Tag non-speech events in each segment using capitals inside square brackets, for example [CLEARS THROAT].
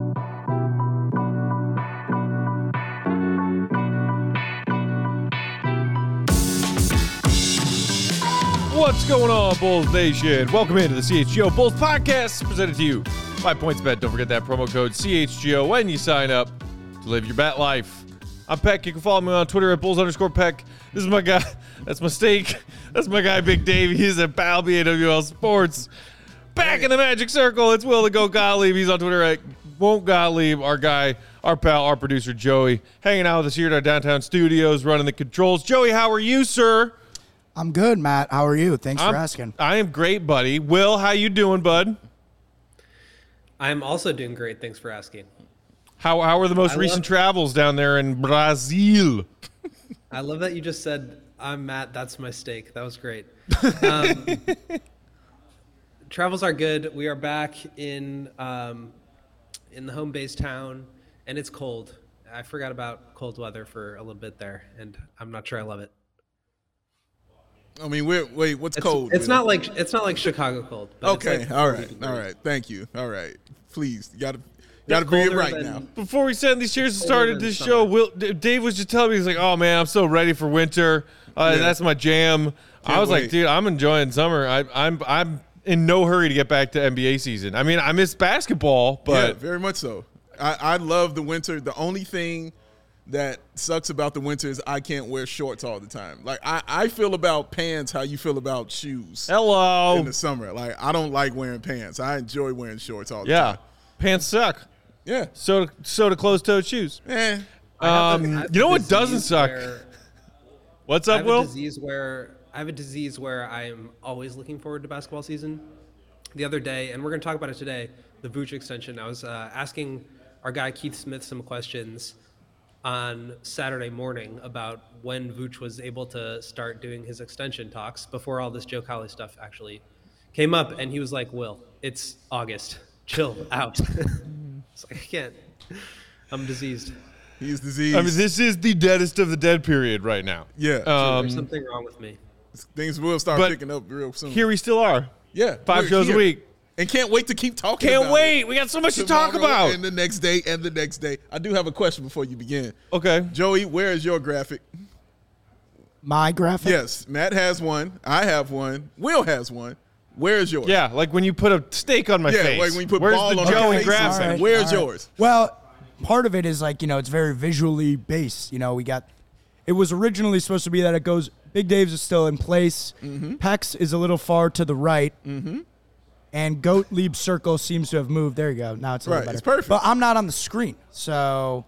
What's going on, Bulls Nation? Welcome into the CHGO Bulls podcast presented to you by PointsBet. Don't forget that promo code CHGO when you sign up to live your bet life. I'm Peck. You can follow me on Twitter at Bulls underscore Peck. This is my guy. [LAUGHS] That's my steak. That's my guy, Big Dave. He's at Balby AWL Sports. Back in the Magic Circle, it's Will the Go Gottlieb. He's on Twitter at Won't Gottlieb. Our guy, our pal, our producer Joey, hanging out with us here at our downtown studios, running the controls. Joey, how are you, sir? I'm good, Matt. How are you? Thanks I'm- for asking. I am great, buddy. Will, how you doing, bud? I'm also doing great. Thanks for asking. How how are the most I recent love- travels down there in Brazil? [LAUGHS] I love that you just said, I'm Matt, that's my steak. That was great. [LAUGHS] Um, travels are good. We are back in um, in the home base town, and it's cold. I forgot about cold weather for a little bit there, and I'm not sure I love it. I mean, we're, wait, what's It's, cold? it's not like it's not like Chicago cold. but Okay, like all 40 right, degrees. all right. Thank you. All right, please, you gotta, you gotta It's be it right than- now. Before we send these chairs and started this summer. show, Will Dave was just telling me he's like, "Oh man, I'm so ready for winter. Uh, Yeah. That's my jam." I Can't was like, "Dude, I'm enjoying summer. I, I'm I'm in no hurry to get back to NBA season. I mean, I miss basketball, but yeah, but very much so. I, I love the winter. The only thing that sucks about the winter is I can't wear shorts all the time. Like I, I feel about pants how you feel about shoes hello, in the summer. Like I don't like wearing pants. I enjoy wearing shorts all the yeah, time. pants suck. Yeah. So so do closed-toed shoes. Eh. I have a- Um, you know what doesn't suck? where- What's I up, have Will? a disease where I have a disease where I am always looking forward to basketball season. The other day, and we're going to talk about it today, the Vooch extension. I was uh, asking our guy Keith Smith some questions on Saturday morning about when Vooch was able to start doing his extension talks before all this Joe Cowley stuff actually came up, and he was like, "Will, it's August. Chill out." [LAUGHS] it's like I can't. I'm diseased. He's diseased. I mean, this is the deadest of the dead period right now. yeah. Um, There's something wrong with me. Things will start but picking up real soon. here we still are. yeah. Five we're shows a week. And can't wait to keep talking. Can't about it. wait. We got so much to talk about. And the next day and the next day. I do have a question before you begin. Okay. Joey, where is your graphic? My graphic. Yes, Matt has one. I have one. Will has one. Where is yours? Yeah, like when you put a steak on my Yeah, face. Yeah, like when you put Where's ball the on Joey your face. graphic? All right. Where's All right. yours? Well, part of it is like you know it's very visually based. You know, we got. It was originally supposed to be that it goes. Big Dave's is still in place. Mm-hmm. Pex is a little far to the right. Mm-hmm. And Gottlieb Circle seems to have moved. There you go. Now it's a Right, little better. it's perfect. But I'm not on the screen, so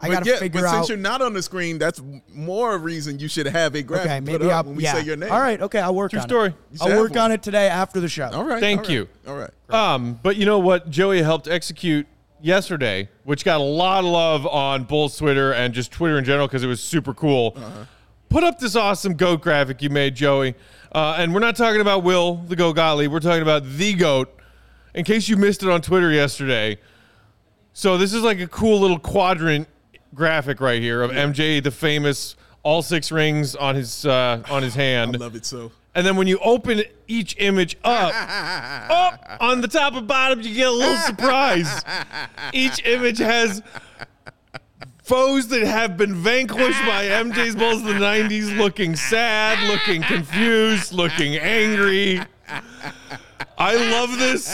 I got to yeah, figure but out. since you're not on the screen, that's more reason you should have a graphic okay, put maybe up I'll. when we yeah. say your name. All right. Okay, I'll work True on story. it. You should I'll have work on it today after the show. All right. Thank all right, you. All right. Um, but you know what Joey helped execute yesterday, which got a lot of love on Bulls Twitter and just Twitter in general because it was super cool. Uh-huh. Put up this awesome goat graphic you made, Joey. Uh, and we're not talking about Will, the goat Gottlieb. We're talking about the goat. In case you missed it on Twitter yesterday. So this is like a cool little quadrant graphic right here of MJ, the famous all six rings on his uh, on his hand. I love it so. And then when you open each image up, [LAUGHS] up on the top and bottom, you get a little surprise. Each image has foes that have been vanquished by MJ's Bulls in the 90s looking sad, looking confused, looking angry. I love this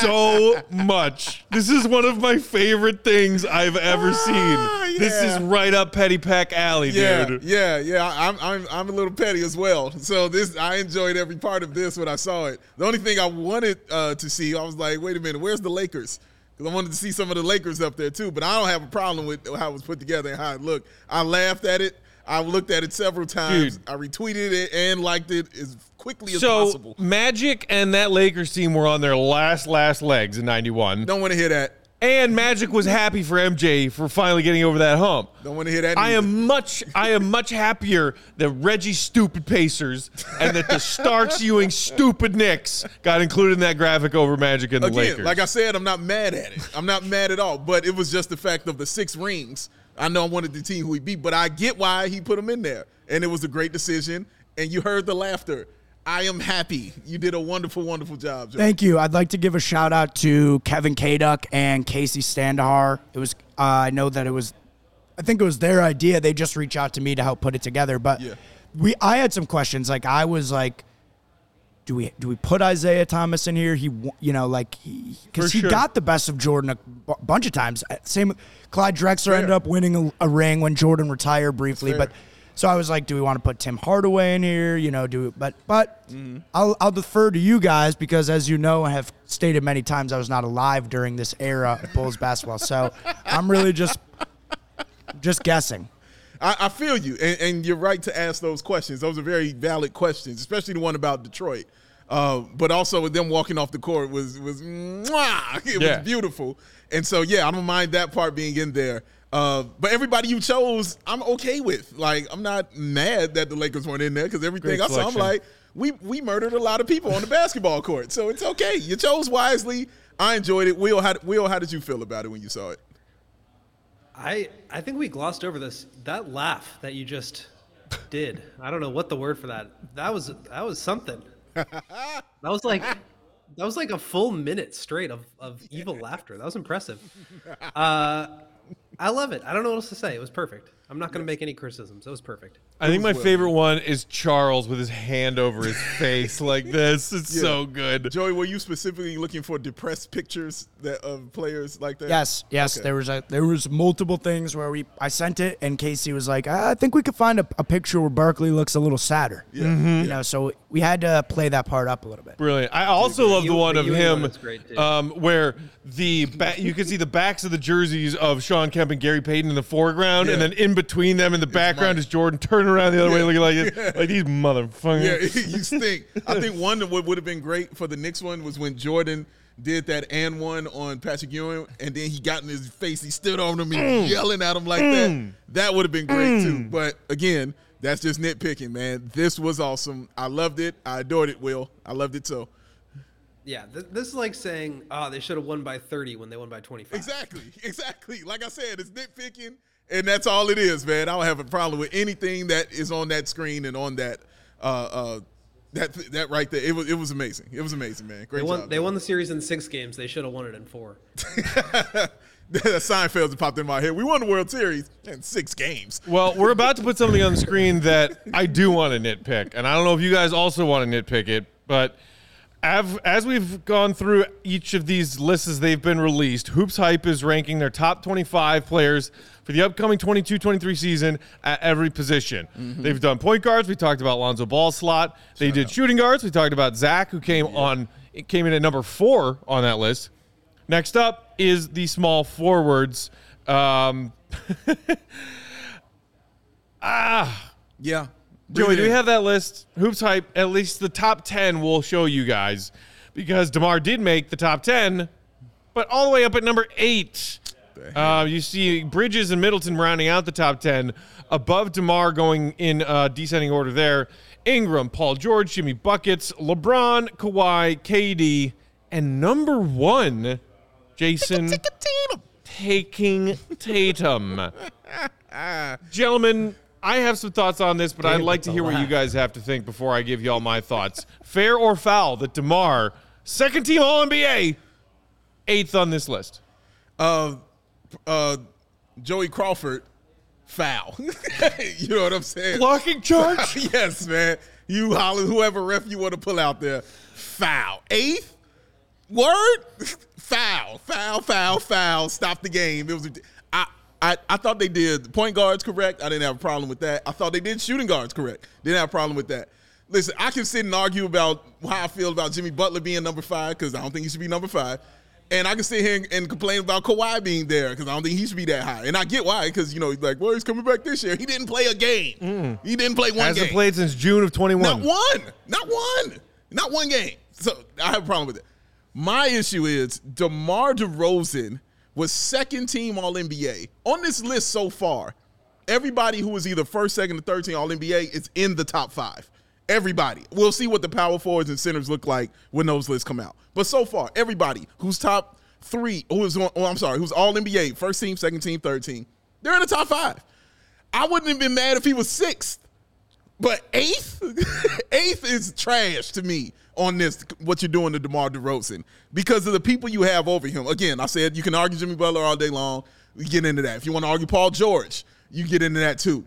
so much. This is one of my favorite things I've ever seen. This is right up Petty Pack Alley, Yeah, dude. yeah, yeah. I'm, I'm, I'm a little petty as well. So this, I enjoyed every part of this when I saw it. The only thing I wanted uh, to see, I was like, wait a minute, where's the Lakers? Because I wanted to see some of the Lakers up there too. But I don't have a problem with how it was put together and how it looked. I laughed at it. I looked at it several times. Dude. I retweeted it and liked it as quickly as So possible. Magic and that Lakers team were on their last last legs in '91. Don't want to hear that. And Magic was happy for MJ for finally getting over that hump. Don't want to hear that. I am much I am much happier that Reggie stupid Pacers and that the Starks Ewing stupid Knicks got included in that graphic over Magic and the Again, Lakers. like I said, I'm not mad at it. I'm not mad at all. But it was just the fact of the six rings. I know I wanted the team who he beat, but I get why he put him in there. And it was a great decision. And you heard the laughter. I am happy. You did a wonderful, wonderful job, Joe. Thank you. I'd like to give a shout out to Kevin Kaduk and Casey Standahar. It was uh, I know that it was I think it was their idea. They just reached out to me to help put it together. But Yeah. we I had some questions. Like I was like do we do we put Isiah Thomas in here? He you know like because he sure. got the best of Jordan a bunch of times. Same Clyde Drexler Fair. ended up winning a, a ring when Jordan retired briefly, fair. but so I was like, do we want to put Tim Hardaway in here? You know, do but but Mm-hmm. I'll I'll defer to you guys because as you know, I have stated many times I was not alive during this era of Bulls basketball. So I'm really just just guessing. I, I feel you, and, and you're right to ask those questions. Those are very valid questions, especially the one about Detroit. Uh, but also with them walking off the court was was mwah, [LAUGHS] it Yeah. was beautiful. And so yeah, I don't mind that part being in there. Uh, but everybody you chose, I'm okay with. Like I'm not mad that the Lakers weren't in there because everything Great I saw, I'm like, we we murdered a lot of people on the basketball court, so it's okay. You chose wisely. I enjoyed it. Will, how, Will, how did you feel about it when you saw it? I I think we glossed over this. That laugh that you just did. I don't know what the word for that. That was that was something. [LAUGHS] That was like that was like a full minute straight of, of evil laughter. That was impressive. Uh, I love it. I don't know what else to say. It was perfect. I'm not going to make any criticisms. That was perfect. I think my Will. favorite one is Charles with his hand over his [LAUGHS] face like this. It's Yeah. so good. Joey, were you specifically looking for depressed pictures that of players like that? Yes, yes. Okay. There was a there was multiple things where we I sent it and Casey was like, I think we could find a, a picture where Barkley looks a little sadder. Yeah. Mm-hmm. You know, so we had to play that part up a little bit. Brilliant. I also love the You- one the of Ewing him one great, too. um, where the ba- you can see the backs of the jerseys of Shawn Kemp and Gary Payton in the foreground, and then in between them in the background Mike. is Jordan turning around the other way, looking like it, [LAUGHS] like these motherfuckers. Yeah, [LAUGHS] you stink. I think [LAUGHS] one that would, would have been great for the Knicks one was when Jordan did that and one on Patrick Ewing, and then he got in his face. He stood over him and mm. yelling at him like that. Mm. That would have been great too. Mm. But again, that's just nitpicking, man. This was awesome. I loved it. I adored it. Will I loved it so. Yeah, th- this is like saying, oh, they should have won by 30 when they won by 25. Exactly, exactly. Like I said, it's nitpicking, and that's all it is, man. I don't have a problem with anything that is on that screen and on that, uh, uh, that that right there. It was it was amazing. It was amazing, man. Great They won, job. they won the series in six games. They should have won it in four. [LAUGHS] That Seinfeld just popped in my head. We won the World Series in six games. Well, we're about to put something on the screen that I do want to nitpick, and I don't know if you guys also want to nitpick it, but av- as we've gone through each of these lists as they've been released, Hoops Hype is ranking their top 25 players for the upcoming 22-23 season at every position. They've done point guards. We talked about Lonzo Ball slot. They did shooting guards. We talked about Zach, who came on came in at number four on that list. Next up is the small forwards. Um, [LAUGHS] ah, Yeah. Joey, do we have that list? Hoops hype. At least the top ten we'll show you guys, because Demar did make the top ten, but all the way up at number eight. Uh, you see Bridges and Middleton rounding out the top ten. Above Demar, going in uh, descending order there. Ingram, Paul George, Jimmy buckets, LeBron, Kawhi, KD, and number one, Jayson taking Tatum. Gentlemen, I have some thoughts on this, but I'd like to hear what you guys have to think before I give y'all my thoughts. Fair or foul that DeMar, second team All NBA, eighth on this list? uh, uh, Joey Crawford foul. [LAUGHS] you know what I'm saying? Blocking charge? [LAUGHS] yes, man. You holler whoever ref you want to pull out there. Foul. Eighth word. [LAUGHS] foul. Foul. Foul. Foul. Stop the game. It was. I. I, I thought they did point guards correct. I didn't have a problem with that. I thought they did shooting guards correct. Didn't have a problem with that. Listen, I can sit and argue about how I feel about Jimmy Butler being number five because I don't think he should be number five. And I can sit here and, and complain about Kawhi being there because I don't think he should be that high. And I get why because, you know, he's like, well, he's coming back this year. He didn't play a game. He didn't play one Mm. Hasn't game. played since June of 21. Not one. Not one. Not one game. So I have a problem with it. My issue is DeMar DeRozan was second team All NBA. On this list so far, everybody who was either first, second, or third team All NBA is in the top five. Everybody. We'll see what the power forwards and centers look like when those lists come out. But so far, everybody who's top three, who is on, oh, I'm sorry, who's All NBA, first team, second team, third team, they're in the top five. I wouldn't have been mad if he was sixth. But eighth, [LAUGHS] eighth is trash to me on this. What you're doing to DeMar DeRozan because of the people you have over him. Again, I said you can argue Jimmy Butler all day long. We get into that. If you want to argue Paul George, you get into that too.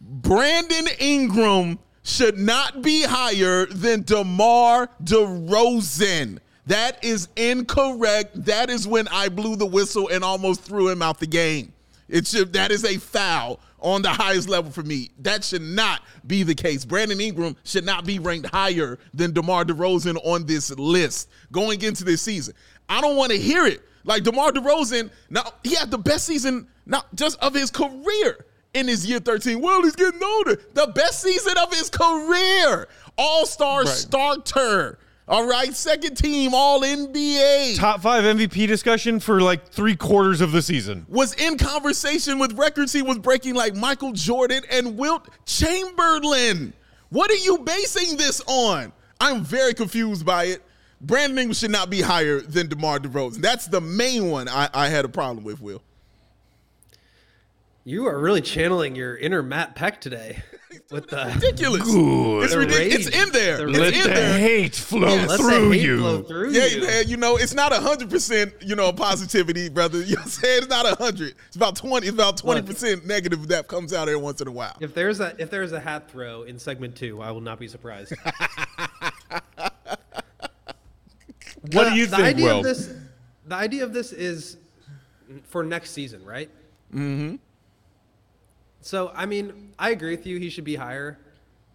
Brandon Ingram should not be higher than DeMar DeRozan. That is incorrect. That is when I blew the whistle and almost threw him out the game. It should that is a foul on the highest level for me. That should not be the case. Brandon Ingram should not be ranked higher than DeMar DeRozan on this list going into this season. I don't want to hear it. Like DeMar DeRozan, now he had the best season not just of his career in his year 13. Well, he's getting older. The best season of his career. All-star Right. starter. All right, second team all NBA. Top five MVP discussion for like three quarters of the season. was in conversation with records he was breaking like Michael Jordan and Wilt Chamberlain. What are you basing this on? I'm very confused by it. Brandon Ingram should not be higher than DeMar DeRozan. That's the main one I, I had a problem with, Will. You are really channeling your inner Matt Peck today [LAUGHS] with the Ridiculous. Good. It's ridiculous. It's in there. The It's Let in the there. hate flow Yes. let the through hate you. flow through Yeah, you. man, you know, it's not hundred percent, you know, positivity, brother. [LAUGHS] You know what I'm saying? It's not hundred. It's about twenty, it's about twenty percent negative that comes out every once in a while. If there's a if there's a hat throw in segment two, I will not be surprised. [LAUGHS] What The- do you the think, idea Will? Of this, the idea of this is for next season, right? Mm-hmm. So, I mean, I agree with you. He should be higher.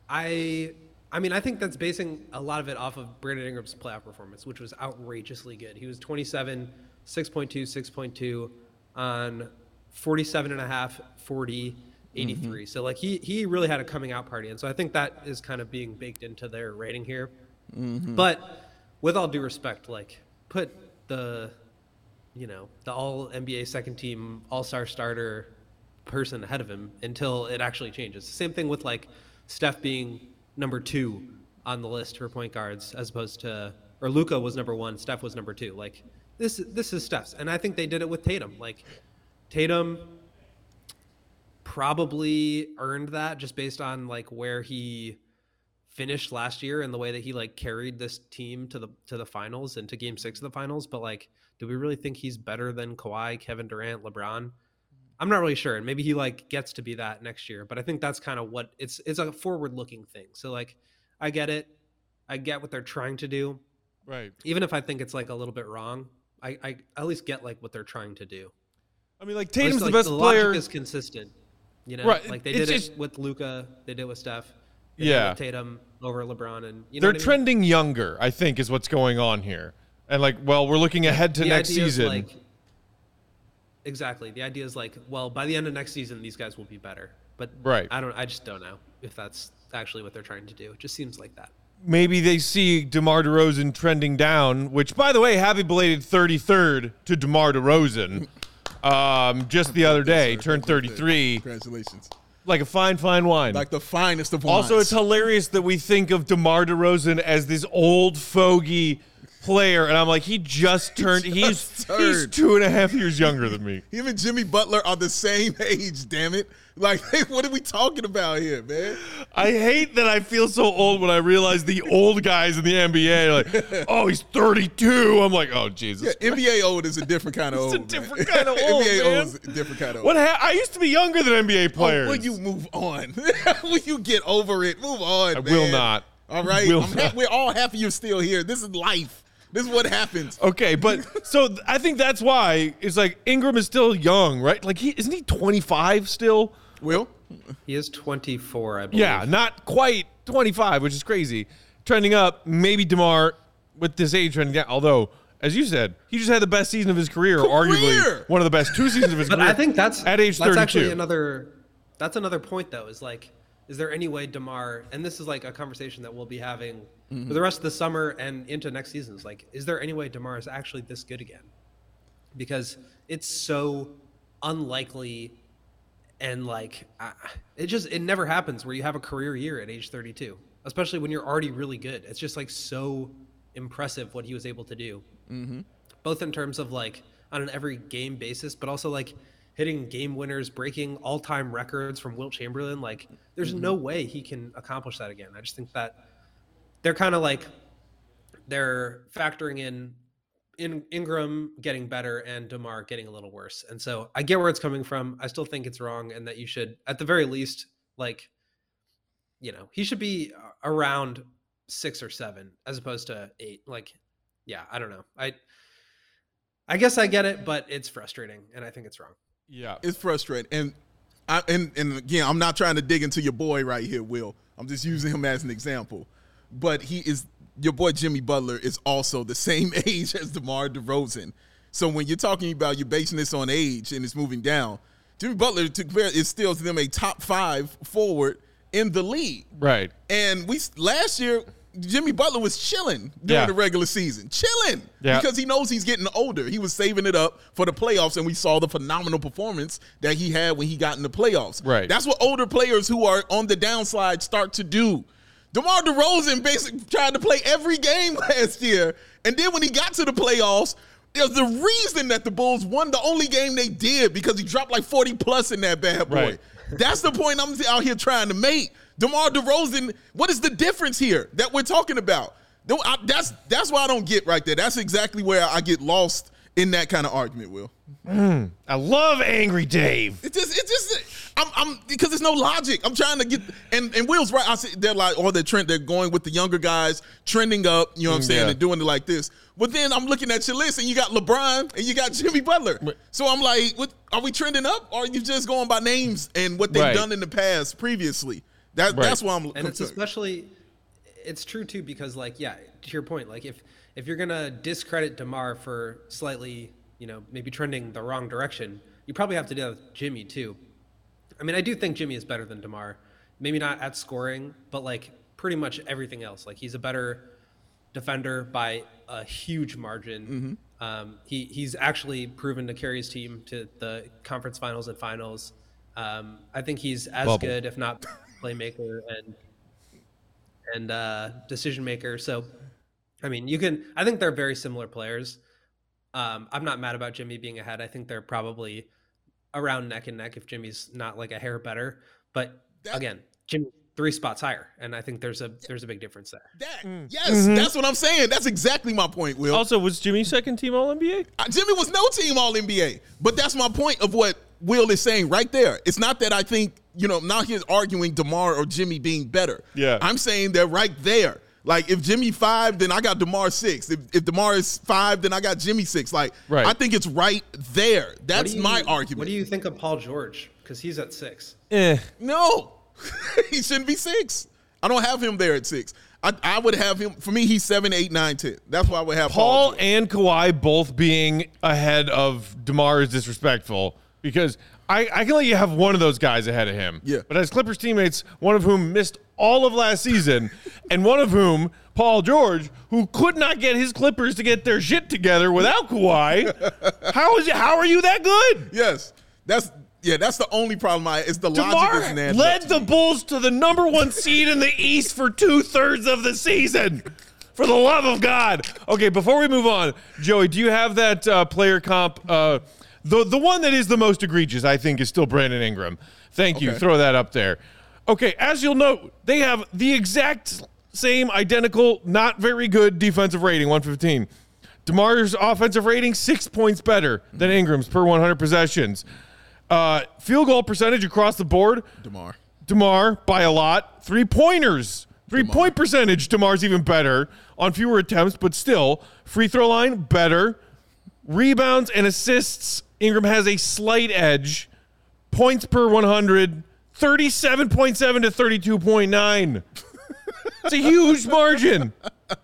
I, I mean, I think that's basing a lot of it off of Brandon Ingram's playoff performance, which was outrageously good. He was 27, 6.2, 6.2 on 47 and a half, 40, 83. Mm-hmm. So, like, he he really had a coming out party, and so I think that is kind of being baked into their rating here. Mm-hmm. But with all due respect, like put the you know, the all NBA second team all star starter person ahead of him until it actually changes. Same thing with like Steph being number two on the list for point guards as opposed to or Luka was number one, Steph was number two. Like this this is Steph's. And I think they did it with Tatum. Like Tatum probably earned that just based on like where he finished last year and the way that he like carried this team to the to the finals and to game six of the finals. But like, do we really think he's better than Kawhi, Kevin Durant, LeBron? I'm not really sure. And maybe he like gets to be that next year. But I think that's kind of what it's it's a forward looking thing. So like I get it. I get what they're trying to do. Right. Even if I think it's like a little bit wrong, I, I at least get like what they're trying to do. I mean, like At least, Tatum's the like, best logic player. is consistent. You know, Right, like they did it with Luka, they did it with Steph. They did it Yeah. with Tatum over LeBron, and you know They're what I mean? trending younger, I think, is what's going on here. And like, well, we're looking ahead to The next season. Like, exactly. The idea is like, well, by the end of next season, these guys will be better. But Right. I don't. I just don't know if that's actually what they're trying to do. It just seems like that. Maybe they see DeMar DeRozan trending down, which, by the way, happy belated 33rd to DeMar DeRozan. [LAUGHS] Um, just the other day, turned 33, Congratulations. like a fine, fine wine. Like the finest of wines. Also, it's hilarious that we think of DeMar DeRozan as this old fogey player, and I'm like, he just turned. he's just he's turned. two and a half years younger than me. [LAUGHS] Him and Jimmy Butler are the same age, damn it. Like, [LAUGHS] what are we talking about here, man? I hate that I feel so old when I realize the old guys in the NBA are like, [LAUGHS] oh, he's 32. I'm like, oh Jesus. Yeah, NBA old is a different kind of It's old. a man. different kind of old, NBA man. old is a different kind of old. What ha- I used to be younger than NBA Oh, players. will you move on? will you get over it? Move on. I man. will not. All right. Ha- we're all happy you're still here. This is life. This is what happens. Okay, but [LAUGHS] so th- I think that's why it's like Ingram is still young, right? Like he isn't he 25 still? Will? He is 24, I believe. Yeah, not quite 25, which is crazy. Trending up, maybe DeMar with this age trending down. Although, as you said, he just had the best season of his career, Career! arguably one of the best two seasons of his But career. I think that's at age that's 32. actually another that's another point though. Is like, is there any way Demar? And this is like a conversation that we'll be having Mm-hmm. for the rest of the summer and into next season. Is like, is there any way Demar is actually this good again? because it's so unlikely and like I, it just it never happens where you have a career year at age 32 especially when you're already really good it's just like so impressive what he was able to do mm-hmm. both in terms of like on an every game basis but also like hitting game winners breaking all-time records from wilt chamberlain like there's mm-hmm. no way he can accomplish that again i just think that they're kind of like they're factoring in in Ingram getting better and DeMar getting a little worse. And so I get where it's coming from. I still think it's wrong and that you should at the very least like you know, he should be around 6 or 7 as opposed to 8. Like yeah, I don't know. I I guess I get it, but it's frustrating and I think it's wrong. Yeah. It's frustrating. And I and and again, I'm not trying to dig into your boy right here, Will. I'm just using him as an example. But he is your boy Jimmy Butler is also the same [LAUGHS] age as DeMar DeRozan. So when you're talking about you're basing this on age and it's moving down, Jimmy Butler to is still to them a top five forward in the league. Right. And we last year Jimmy Butler was chilling during yeah. the regular season, chilling yeah. because he knows he's getting older. He was saving it up for the playoffs, and we saw the phenomenal performance that he had when he got in the playoffs. Right. That's what older players who are on the downslide start to do. DeMar DeRozan basically tried to play every game [LAUGHS] last year. And then when he got to the playoffs, there's the reason that the Bulls won the only game they did because he dropped like 40 plus in that bad boy. Right. That's the point I'm out here trying to make. DeMar DeRozan, what is the difference here that we're talking about? That's that's why I don't get right there. That's exactly where I get lost in that kind of argument, Will. Mm, I love Angry Dave. It's just, it's just, I'm, I'm, because there's no logic. I'm trying to get, and, and Will's right. I see they're like, or they're trend, they're going with the younger guys, trending up. You know what I'm saying, yeah. and doing it like this. But then I'm looking at your list, and you got LeBron and you got Jimmy Butler. So I'm like, what, are we trending up, or are you just going by names and what they've right. done in the past previously? That, right. that's why I'm. Looking for. And it's especially, it's true too because like, yeah, to your point, like if if you're gonna discredit Demar for slightly, you know, maybe trending the wrong direction, you probably have to do that with Jimmy too. I mean, I do think Jimmy is better than Demar. Maybe not at scoring, but like pretty much everything else. Like he's a better defender by a huge margin. Mm-hmm. Um, he he's actually proven to carry his team to the conference finals and finals. Um, I think he's as Bubble. good, if not playmaker and and uh, decision maker. So I mean, you can. I think they're very similar players. Um, I'm not mad about Jimmy being ahead. I think they're probably around neck and neck if Jimmy's not like a hair better. But that, again, Jimmy three spots higher, and I think there's a there's a big difference there. That, mm. Yes, mm-hmm. that's what I'm saying. That's exactly my point. Will also was Jimmy second team All NBA? Uh, Jimmy was no team All NBA, but that's my point of what Will is saying right there. It's not that I think you know not his arguing Demar or Jimmy being better. Yeah, I'm saying they're right there. Like if Jimmy five, then I got Demar six. If, if Demar is five, then I got Jimmy six. Like right. I think it's right there. That's you, my argument. What do you think of Paul George? Because he's at six. Eh. No, [LAUGHS] he shouldn't be six. I don't have him there at six. I, I, would have him for me. He's seven, eight, nine, ten. That's why I would have Paul, Paul and Kawhi both being ahead of Demar is disrespectful because I, I can let you have one of those guys ahead of him. Yeah. But as Clippers teammates, one of whom missed all of last season, [LAUGHS] and one of whom, Paul George, who could not get his Clippers to get their shit together without Kawhi. [LAUGHS] how is how are you that good? Yes. That's yeah, that's the only problem. I is the DeMar logic is led the Bulls to the number one seed in the East for two thirds of the season. For the love of God. Okay, before we move on, Joey, do you have that uh, player comp? Uh, the the one that is the most egregious, I think, is still Brandon Ingram. Thank you. Okay. Throw that up there. Okay, as you'll note, they have the exact same identical, not very good defensive rating, 115. DeMar's offensive rating, six points better than Ingram's per 100 possessions. Uh, field goal percentage across the board, DeMar. DeMar by a lot. Three pointers, three DeMar. point percentage, DeMar's even better on fewer attempts, but still. Free throw line, better. Rebounds and assists, Ingram has a slight edge. Points per 100, 37.7 to 32.9. it's a huge margin.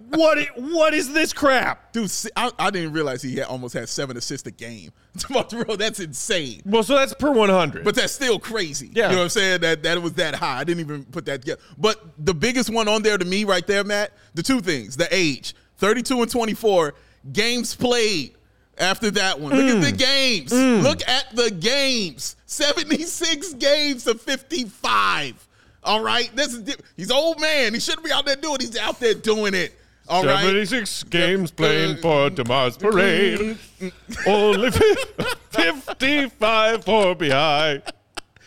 What what is this crap, dude? I, I didn't realize he had almost had seven assists a game. [LAUGHS] that's insane. Well, so that's per one hundred, but that's still crazy. Yeah, you know what I'm saying? That that was that high. I didn't even put that together. But the biggest one on there to me, right there, Matt, the two things: the age, thirty-two and twenty-four, games played after that one. Look at the mm. games. Mm. Look at the games. 76 games to 55. All right. This is he's old man. He shouldn't be out there doing it. He's out there doing it. All right. 76 games playing uh, for Tomorrow's Parade. Mm. Only fif- 55 for BI.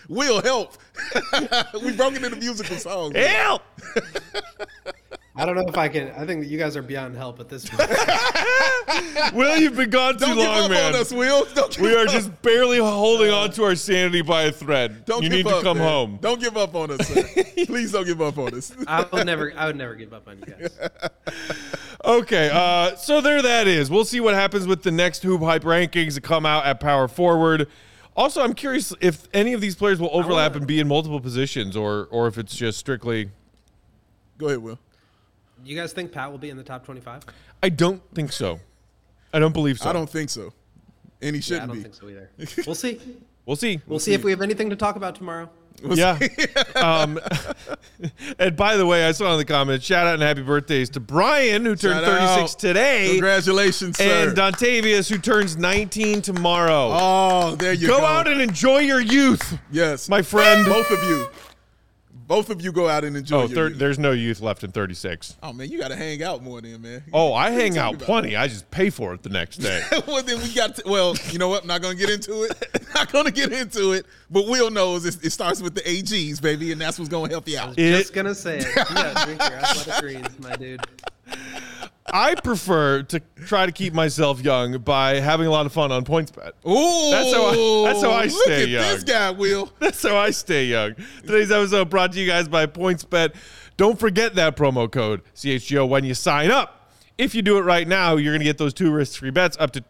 Will help. [LAUGHS] we broke it into musical songs. Help! [LAUGHS] I don't know if I can. I think that you guys are beyond help at this point. [LAUGHS] Will, you've been gone too Don't give long, up man. on us, Will. Don't give We are up. just barely holding on to our sanity by a thread. Don't you give need to come man. home. Don't give up on us. Sir. [LAUGHS] Please don't give up on us. I will never. I would never give up on you guys. [LAUGHS] Okay, uh, so there that is. We'll see what happens with the next Hoop Hype rankings that come out at Power Forward. Also, I'm curious if any of these players will overlap and be in multiple positions, or or if it's just strictly. Go ahead, Will. You guys think Pat will be in the top 25? I don't think so. I don't believe so. I don't think so. And he Yeah, I shouldn't don't be. think so either. [LAUGHS] We'll see. We'll see. We'll see if we have anything to talk about tomorrow. Yeah. [LAUGHS] um, [LAUGHS] and by the way, I saw in the comments, shout out and happy birthdays to Brian, who turned Shout out. 36 today, Congratulations, sir. and Dontavius, who turns 19 tomorrow. oh, there you go, go. out and enjoy your youth. yes, my friend. Both of you. Both of you go out and enjoy. Oh, your thir- youth. there's no youth left in 36. oh man, you got to hang out more then, man. Oh, I hang out about? plenty. I just pay for it the next day. [LAUGHS] well, then we got. To, well, you know what? I'm not gonna get into it. [LAUGHS] not gonna get into it. But Will knows it, it starts with the AGs, baby, and that's what's gonna help you out. It- Just gonna say it. [LAUGHS] Yeah, drink your athletic greens, my dude. I prefer to try to keep myself young by having a lot of fun on PointsBet. Ooh, That's how I- that's how I look stay at this young. guy, Will. [LAUGHS] That's how I stay young. Today's episode brought to you guys by PointsBet. Don't forget that promo code CHGO when you sign up. If you do it right now, you're going to get those two risk-free bets up to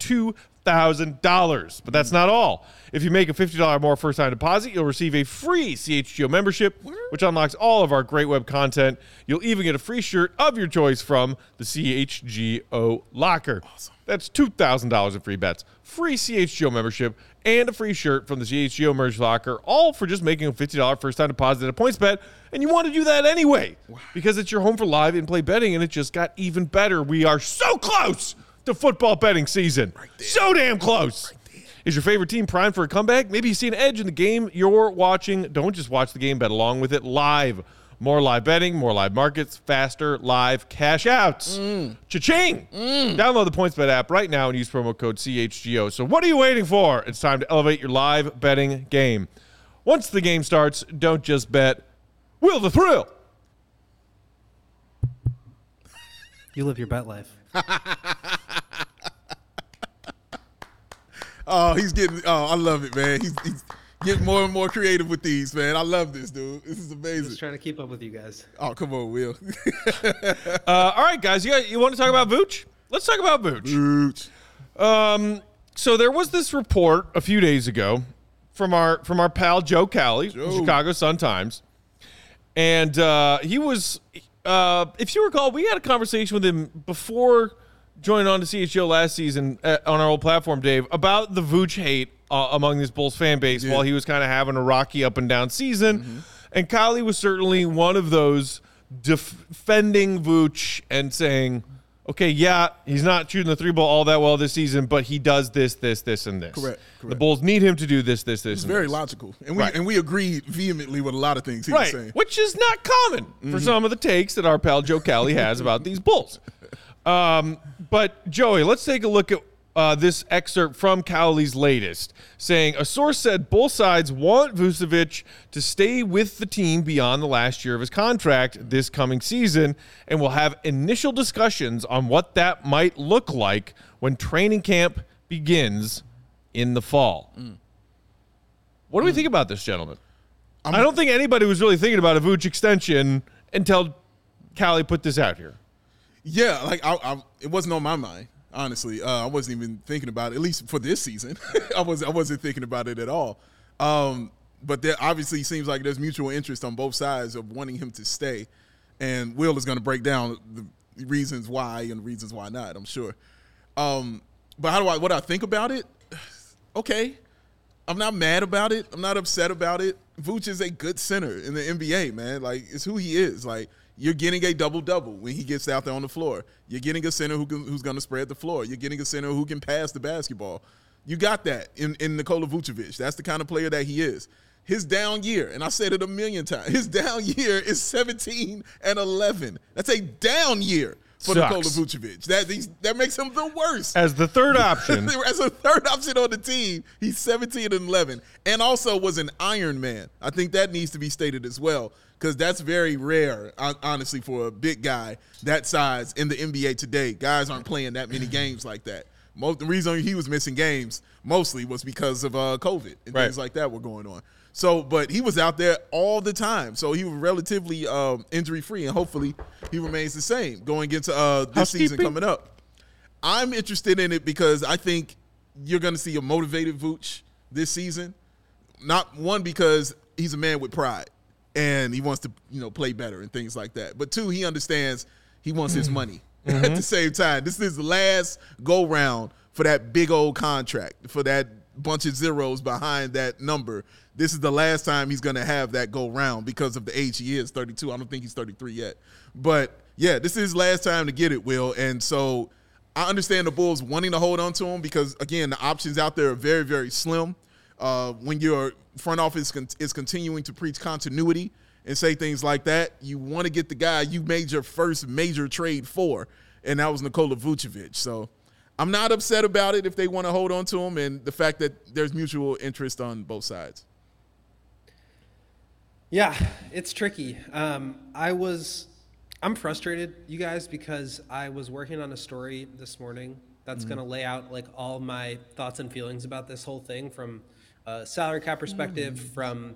$2,000. But that's not all. If you make a $50 or more first-time deposit, you'll receive a free CHGO membership, which unlocks all of our great web content. You'll even get a free shirt of your choice from the CHGO Locker. Awesome. That's $2,000 in free bets, free CHGO membership, and a free shirt from the CHGO Merge Locker, all for just making a $50 first time deposit at PointsBet. And you want to do that anyway because it's your home for live in play betting, and it just got even better. We are so close to football betting season. so damn close. Is your favorite team primed for a comeback? Maybe you see an edge in the game you're watching. Don't just watch the game, bet along with it live. More live betting, more live markets, faster live cash outs. Mm. Cha-ching! Mm. Download the PointsBet app right now and use promo code CHGO. So what are you waiting for? It's time to elevate your live betting game. Once the game starts, don't just bet. Will the thrill. You live your bet life. [LAUGHS] Oh, he's getting. Oh, I love it, man. He's, he's getting more and more creative with these, man. I love this, dude. This is amazing. I'm just trying to keep up with you guys. Oh, come on, Will. [LAUGHS] Uh, all right, guys, you, got, you want to talk about Vooch? Let's talk about Vooch. Ooch. So there was this report a few days ago from our from our pal Joe Cowley, Chicago Sun Times, and uh, he was, uh, if you recall, we had a conversation with him before joining on to CHO last season uh, on our old platform, Dave, about the Vooch hate uh, among this Bulls fan base while he was kind of having a rocky up and down season, and Cowley was certainly one of those defending Vooch and saying. Okay, yeah, he's not shooting the three ball all that well this season, but he does this, this, this, and this. Correct, correct. The. Bulls need him to do this, this, this. It's very this. logical, and we Right. and we agree vehemently with a lot of things he was right? saying. Which is not common for some of the takes that our pal Joe Cowley has about these Bulls. [LAUGHS] Um, but Joey, let's take a look at uh, this excerpt from Cowley's latest, saying a source said both sides want Vucevic to stay with the team beyond the last year of his contract this coming season, and will have initial discussions on what that might look like when training camp begins in the fall. What do we think about this, gentlemen? I don't think anybody was really thinking about a Vooch extension until Cowley put this out here. Yeah, like I, I, it wasn't on my mind. Honestly, uh, I wasn't even thinking about it. At least for this season, [LAUGHS] I was I wasn't thinking about it at all. Um, but there obviously seems like there's mutual interest on both sides of wanting him to stay, and Will is going to break down the reasons why and reasons why not. I'm sure. Um, but how do I what I think about it? [SIGHS] Okay, I'm not mad about it. I'm not upset about it. Vooch is a good center in the NBA, man. Like it's who he is. Like You're getting a double double when he gets out there on the floor. You're getting a center who can, who's going to spread the floor. You're getting a center who can pass the basketball. You got that in, in Nikola Vucevic. That's the kind of player that he is. His down year, and I said it a million times, his [LAUGHS] down year is 17 and 11. That's a down year for Sucks. Nikola Vucevic. That, he's, that makes him the worst. As the third option, [LAUGHS] As a third option on the team, he's 17 and 11, and also was an Iron Man. I think that needs to be stated as well because that's very rare, honestly, for a big guy that size in the NBA today. Guys aren't playing that many games like that. Most, the reason he was missing games mostly was because of uh, COVID and Right. things like that were going on. So, but he was out there all the time, so he was relatively um, injury free, and hopefully he remains the same going into uh, this season coming up. I'm interested in it because I think you're going to see a motivated Vooch this season. Not one because he's a man with pride and he wants to, you know, play better and things like that. But two, he understands he wants his money [LAUGHS] at the same time. This is the last go round for that big old contract, for that bunch of zeros behind that number. This is the last time he's going to have that go round because of the age he is, 32. I don't think he's 33 yet. But yeah, this is his last time to get it, Will. And so I understand the Bulls wanting to hold on to him because, again, the options out there are very, very slim. Uh, when your front office con- is continuing to preach continuity and say things like that, you want to get the guy you made your first major trade for, and that was Nikola Vucevic. So I'm not upset about it if they want to hold on to him and the fact that there's mutual interest on both sides. Yeah, it's tricky. Um, I was, I'm frustrated, you guys, because I was working on a story this morning that's going to lay out like all my thoughts and feelings about this whole thing from a salary cap perspective, from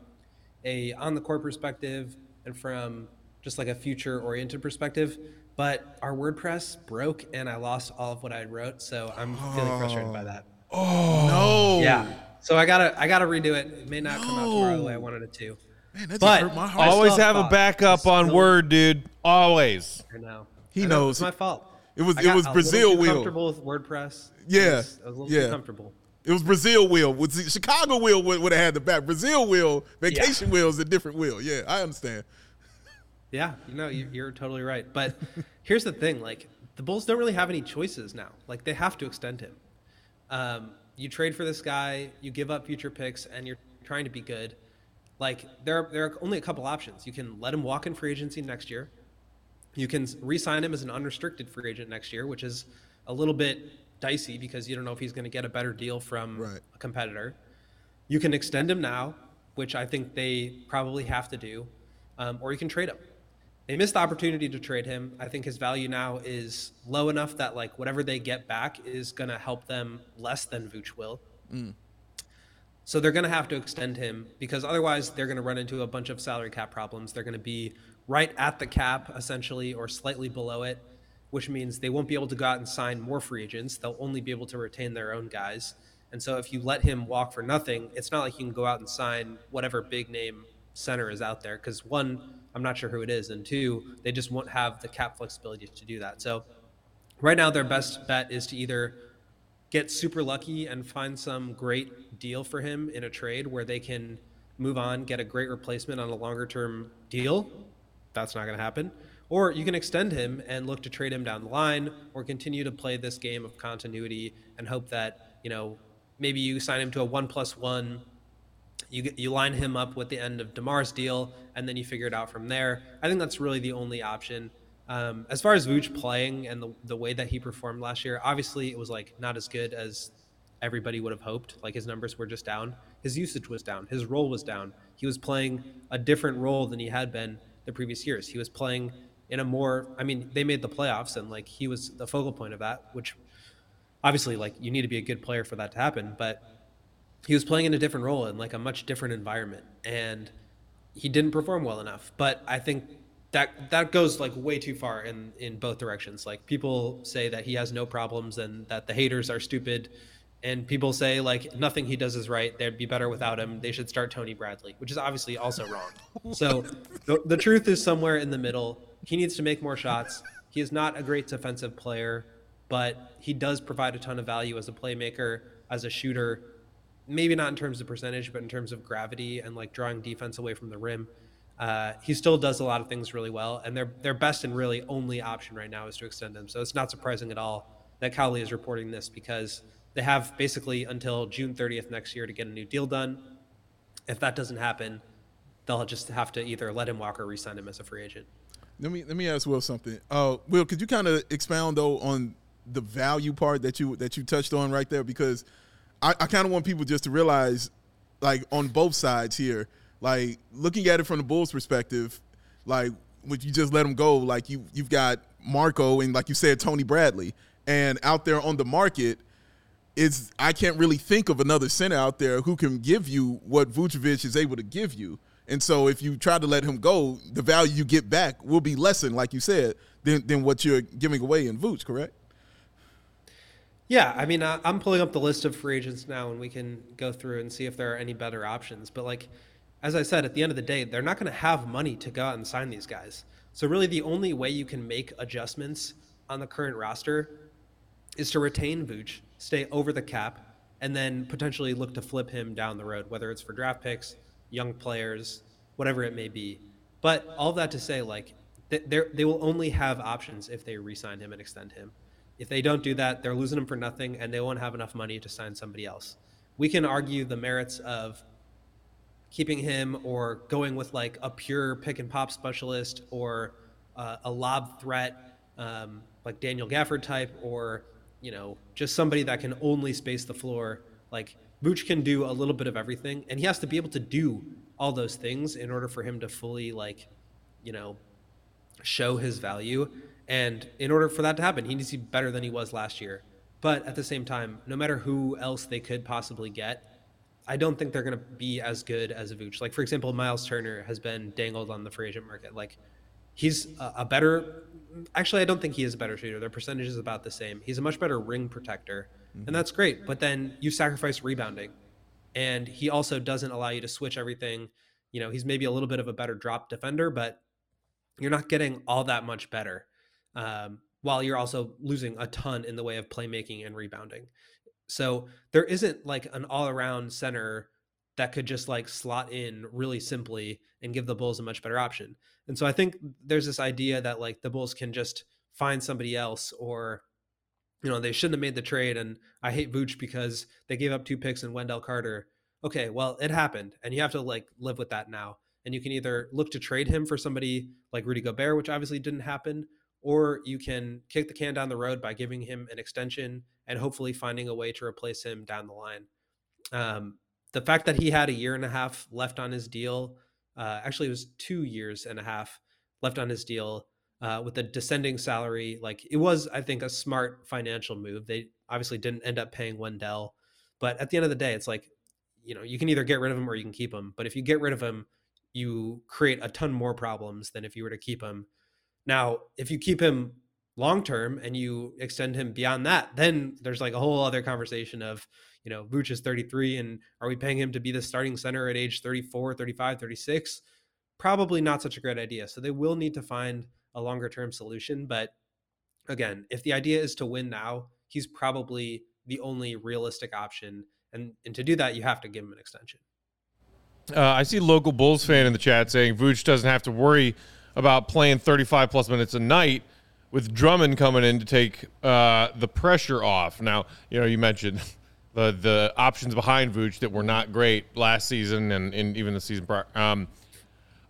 a on the court perspective, and from just like a future oriented perspective. But our WordPress broke and I lost all of what I wrote, so I'm feeling frustrated by that. Oh no. Yeah. So I gotta I gotta redo it. It may not come out tomorrow the way I wanted it to. Man, that But- hurt my heart. I always still have a backup on still- Word, dude. Always. I know. He I know, knows. It's my fault. It was- I it was a Brazil little too wheel. Comfortable with WordPress. Yeah, I was, I was a little yeah. too comfortable. It was Brazil wheel. Chicago wheel would, would have had the back. Brazil wheel, vacation wheel is a different wheel. Yeah, I understand. Yeah, you know, you- you're totally right. But here's the thing: like the Bulls don't really have any choices now. Like they have to extend him. Um, you trade for this guy, you give up future picks, and you're trying to be good. Like there, are, there are only a couple options. You can let him walk in free agency next year. You can re-sign him as an unrestricted free agent next year, which is a little bit dicey because you don't know if he's going to get a better deal from Right. a competitor. You can extend him now, which I think they probably have to do, um, or you can trade him. They missed the opportunity to trade him. I think his value now is low enough that like whatever they get back is going to help them less than Vooch will. So they're going to have to extend him because otherwise they're going to run into a bunch of salary cap problems. They're going to be right at the cap essentially or slightly below it, which means they won't be able to go out and sign more free agents. They'll only be able to retain their own guys. And so if you let him walk for nothing, it's not like you can go out and sign whatever big name center is out there because one, I'm not sure who it is, and two, they just won't have the cap flexibility to do that. So right now their best bet is to either get super lucky and find some great deal for him in a trade where they can move on, get a great replacement on a longer term deal. That's not going to happen. Or you can extend him and look to trade him down the line or continue to play this game of continuity and hope that, you know, maybe you sign him to a one plus one. You, you line him up with the end of DeMar's deal, and then you figure it out from there. I think that's really the only option. Um, as far as Vooch playing and the, the way that he performed last year, obviously it was like not as good as everybody would have hoped. Like his numbers were just down. His usage was down. His role was down. He was playing a different role than he had been the previous years. He was playing in a more, I mean, they made the playoffs and like he was the focal point of that, which obviously like you need to be a good player for that to happen. But he was playing in a different role in like a much different environment and he didn't perform well enough. But I think that that goes like way too far in in both directions. Like people say that he has no problems and that the haters are stupid, and people say like nothing he does is right. They'd be better without him. They should start Tony Bradley, which is obviously also wrong. So the, the truth is somewhere in the middle. He needs to make more shots. He is not a great defensive player, but he does provide a ton of value as a playmaker, as a shooter. Maybe not in terms of percentage, but in terms of gravity and like drawing defense away from the rim. Uh, he still does a lot of things really well, and their their best and really only option right now is to extend him. So it's not surprising at all that Cowley is reporting this because they have basically until June 30th next year to get a new deal done. If that doesn't happen, they'll just have to either let him walk or re-sign him as a free agent. Let me let me ask Will something. Uh, Will, could you kind of expound though on the value part that you that you touched on right there? Because I, I kind of want people just to realize, like on both sides here, like looking at it from the Bulls' perspective, like would you just let them go? Like you you've got Marco and like you said Tony Bradley, and out there on the market, is I can't really think of another center out there who can give you what Vucevic is able to give you. And so if you try to let him go, the value you get back will be lessened, like you said, than, than what you're giving away in Vooch, correct? Yeah, I mean, I'm pulling up the list of free agents now, and we can go through and see if there are any better options. But like, as I said, at the end of the day, they're not going to have money to go out and sign these guys. So really, the only way you can make adjustments on the current roster is to retain Vooch, stay over the cap, and then potentially look to flip him down the road, whether it's for draft picks, young players, whatever it may be. But all that to say, like, they will only have options if they re-sign him and extend him. If they don't do that, they're losing him for nothing, and they won't have enough money to sign somebody else. We can argue the merits of keeping him or going with like a pure pick and pop specialist or uh, a lob threat um, like Daniel Gafford type, or you know just somebody that can only space the floor. Like Vooch can do a little bit of everything, and he has to be able to do all those things in order for him to fully like, you know, show his value. And in order for that to happen, he needs to be better than he was last year. But at the same time, no matter who else they could possibly get, I don't think they're going to be as good as Vooch. Like for example, Myles Turner has been dangled on the free agent market. Like he's a, better. Actually, I don't think he is a better shooter. Their percentage is about the same. He's a much better rim protector. And that's great. But then you sacrifice rebounding, and he also doesn't allow you to switch everything. You know, he's maybe a little bit of a better drop defender, but you're not getting all that much better. Um, while you're also losing a ton in the way of playmaking and rebounding. So there isn't like an all around center that could just like slot in really simply and give the Bulls a much better option. And so I think there's this idea that like the Bulls can just find somebody else or you know, they shouldn't have made the trade and I hate Vooch because they gave up two picks and Wendell Carter. Okay, well, it happened and you have to like live with that now. And you can either look to trade him for somebody like Rudy Gobert, which obviously didn't happen, or you can kick the can down the road by giving him an extension and hopefully finding a way to replace him down the line. Um, the fact that he had a year and a half left on his deal, uh, actually, it was two years and a half left on his deal uh, with a descending salary. Like it was, I think, a smart financial move. They obviously didn't end up paying Wendell, but at the end of the day, it's like, you know, you can either get rid of him or you can keep him. But if you get rid of him, you create a ton more problems than if you were to keep him. Now, if you keep him long term and you extend him beyond that, then there's like a whole other conversation of, you know, Vooch is 33 and are we paying him to be the starting center at age 34, 35, 36? Probably not such a great idea. So they will need to find a longer term solution. But again, if the idea is to win now, he's probably the only realistic option. And, and to do that, you have to give him an extension. Uh, I see local Bulls fan in the chat saying Vooch doesn't have to worry about playing 35 plus minutes a night with Drummond coming in to take uh, the pressure off. Now, you know, you mentioned [LAUGHS] the the options behind Vooch that were not great last season and, and even the season prior. Um,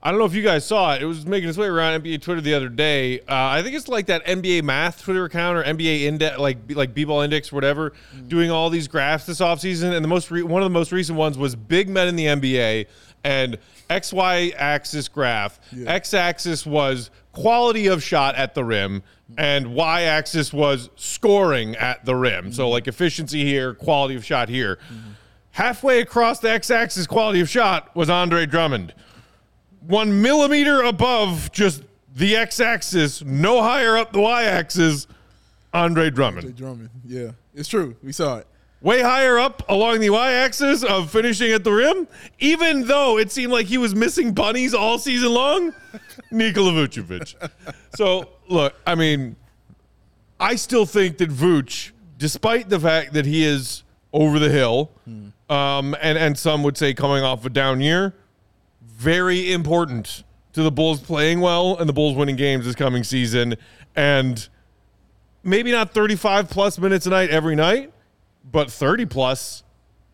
I don't know if you guys saw it. It was making its way around NBA Twitter the other day. Uh, I think it's like that NBA Math Twitter account or NBA Index, like like B-Ball Index, or whatever, mm. doing all these graphs this offseason. And the most re- one of the most recent ones was big men in the NBA and X Y axis graph. Yeah. X axis was quality of shot at the rim, and Y axis was scoring at the rim. Mm-hmm. So, like efficiency here, quality of shot here. Mm-hmm. Halfway across the X axis, quality of shot was Andre Drummond. One millimeter above just the X axis, no higher up the Y axis, Andre Drummond. Andre Drummond, yeah. It's true. We saw it way higher up along the y-axis of finishing at the rim, even though it seemed like he was missing bunnies all season long. [LAUGHS] Nikola Vucevic. So look, I mean, I still think that Vuce, despite the fact that he is over the hill, um, and and some would say coming off a down year, very important to the Bulls playing well and the Bulls winning games this coming season. And maybe not 35 plus minutes a night every night, but 30 plus,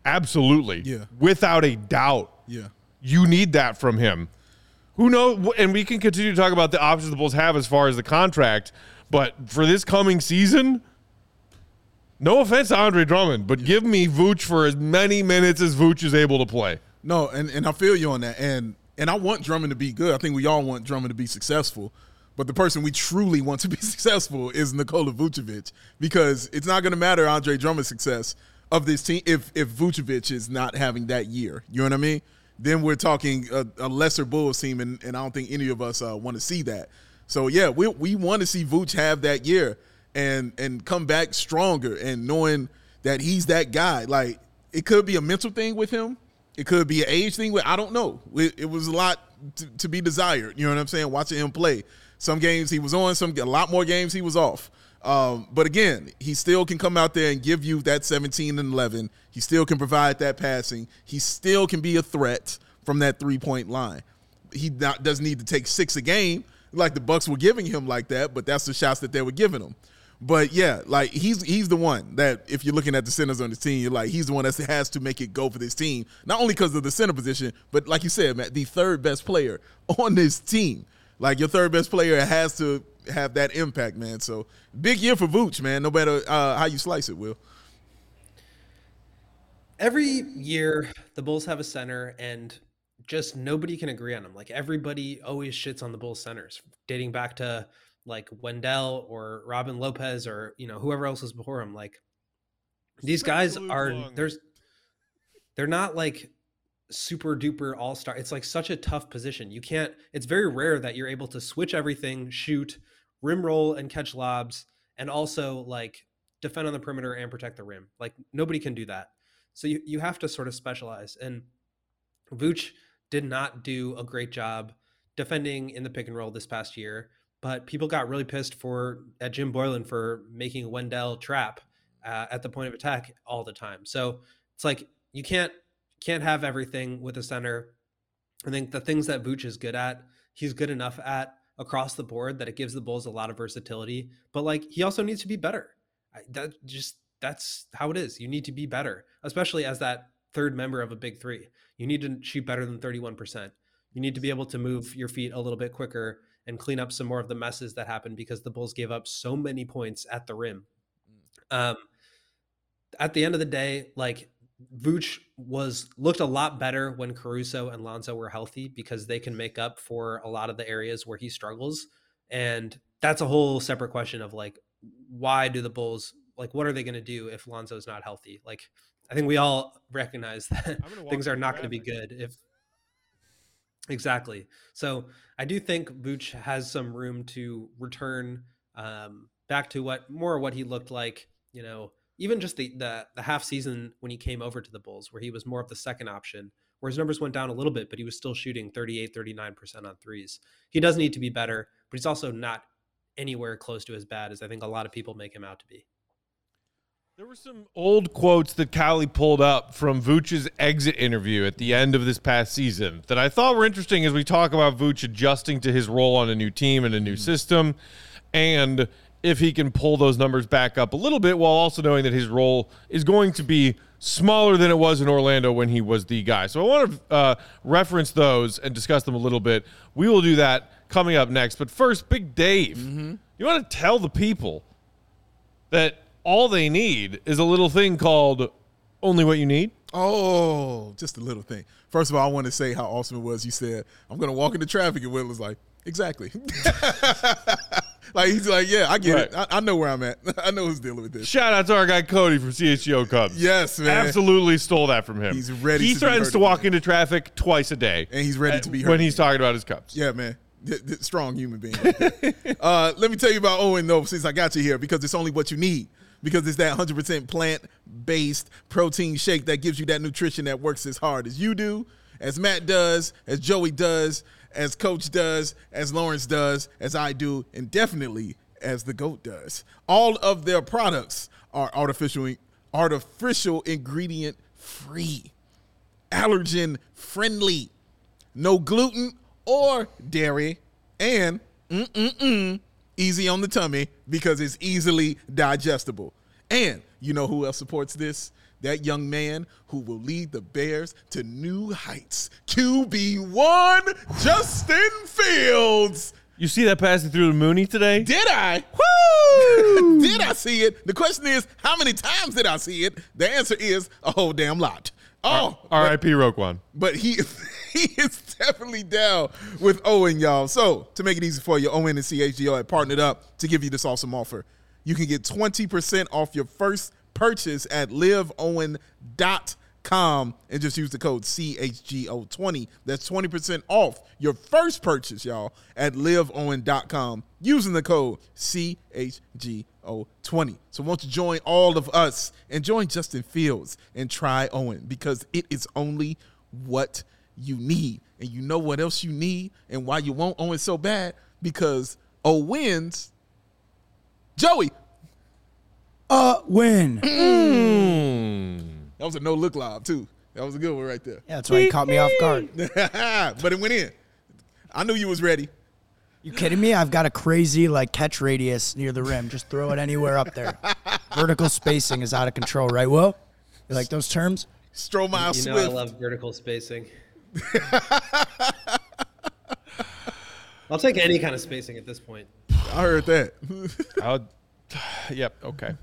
absolutely. Yeah. Without a doubt. Yeah. You need that from him. Who knows? And we can continue to talk about the options the Bulls have as far as the contract. But for this coming season, no offense to Andre Drummond, but give me Vooch for as many minutes as Vooch is able to play. No, and, and I feel you on that. And and I want Drummond to be good. I think we all want Drummond to be successful. But the person we truly want to be [LAUGHS] successful is Nikola Vucevic because it's not going to matter Andre Drummond's success of this team if if Vucevic is not having that year. You know what I mean? Then we're talking a, a lesser Bulls team, and, and I don't think any of us uh, want to see that. So yeah, we we want to see Vooch have that year and and come back stronger and knowing that he's that guy. Like it could be a mental thing with him. It could be an age thing. With I don't know. It, it was a lot to, to, be desired. You know what I'm saying? Watching him play. Some games he was on. Some a lot more games he was off. Um, but again, he still can come out there and give you that 17 and 11. He still can provide that passing. He still can be a threat from that three point line. He not, doesn't need to take six a game like the Bucks were giving him like that, but that's the shots that they were giving him. But yeah, like he's he's the one that if you're looking at the centers on the team, you're like he's the one that has to make it go for this team. Not only because of the center position, but like you said, Matt, the third best player [LAUGHS] on this team. Like your third best player has to have that impact, man. So big year for Vooch, man. No matter uh, how you slice it, Will. Every year, the Bulls have a center, and just nobody can agree on them. Like everybody always shits on the Bulls centers, dating back to like Wendell or Robin Lopez or you know whoever else was before him. Like these guys are long. there's they're not like super duper all star. It's like such a tough position. You can't. It's very rare that you're able to switch everything, shoot, rim roll, and catch lobs, and also like defend on the perimeter and protect the rim. Like nobody can do that. So you you have to sort of specialize. And Vooch did not do a great job defending in the pick and roll this past year but people got really pissed for at Jim Boylen for making Wendell trap uh, at the point of attack all the time. So it's like you can't can't have everything with a center. I think the things that Vooch is good at, he's good enough at across the board that it gives the Bulls a lot of versatility. But like he also needs to be better. That just that's how it is. You need to be better, especially as that third member of a big three. You need to shoot better than 31%. You need to be able to move your feet a little bit quicker and clean up some more of the messes that happened because the Bulls gave up so many points at the rim. Mm. Um, at the end of the day, like Vooch was looked a lot better when Caruso and Lonzo were healthy because they can make up for a lot of the areas where he struggles. And that's a whole separate question of like, why do the Bulls like what are they going to do if Lonzo's not healthy? Like, I think we all recognize [LAUGHS] that things are not going to be good if Exactly. So I do think Vooch has some room to return um, back to what more what he looked like. You know, even just the, the the half season when he came over to the Bulls, where he was more of the second option, where his numbers went down a little bit, but he was still shooting 38, 39 percent on threes. He does need to be better, but he's also not anywhere close to as bad as I think a lot of people make him out to be. There were some old quotes that Cowley pulled up from Vooch's exit interview at the end of this past season that I thought were interesting as we talk about Vooch adjusting to his role on a new team and a new system, and if he can pull those numbers back up a little bit while also knowing that his role is going to be smaller than it was in Orlando when he was the guy. So I want to uh, reference those and discuss them a little bit. We will do that coming up next. But first, Big Dave, mm-hmm. you want to tell the people that all they need is a little thing called only what you need. Oh, just a little thing. First of all, I want to say how awesome it was. You said, I'm going to walk into traffic. And Will was like, exactly. [LAUGHS] like, he's like, yeah, I get right. it. I, I, know where I'm at. [LAUGHS] I know who's dealing with this. Shout out to our guy Cody from CHGO Cubs. Yes, man. Absolutely stole that from him. He's ready He threatens to walk into traffic twice a day. And he's ready to be heard. When he's talking about his Cubs. Yeah, man strong human being. [LAUGHS] uh, let me tell you about OWYN though, since I got you here, because it's only what you need because it's that 100% plant based protein shake that gives you that nutrition that works as hard as you do, as Matt does, as Joey does, as Coach does, as Lawrence does, as I do, and definitely as the GOAT does. All of their products are artificial, artificial ingredient free, allergen friendly, no gluten or dairy, and mm-mm-mm, easy on the tummy because it's easily digestible. And you know who else supports this? That young man who will lead the Bears to new heights. QB1, Justin Fields. You see that passing through the Mooney today? Did I? Woo! [LAUGHS] did I see it? The question is, how many times did I see it? The answer is a whole damn lot. Oh, R.I.P. Roquan. but he [LAUGHS] [LAUGHS] he is definitely down with OWYN, y'all. So to make it easy for you, OWYN and CHGO have partnered up to give you this awesome offer. You can get 20% off your first purchase at liveowyn.com and just use the code CHGO20. That's 20% off your first purchase, y'all, at liveowyn.com using the code CHGO20. So won't you join all of us and join Justin Fields and try OWYN because it is only what you need. And you know what else you need and why you won't own it so bad? Because O wins. Joey, Uh, win. that was a no look lob too. That was a good one right there. Yeah, that's why he caught me off guard. [LAUGHS] but it went in. I knew you was ready. You kidding me? I've got a crazy like catch radius near the rim. Just throw it anywhere up there. [LAUGHS] Vertical spacing is out of control, right? Will you like those terms? Stromile You know I love vertical spacing. [LAUGHS] I'll take any kind of spacing at this point. I heard that. [LAUGHS] I'll, yep. Okay.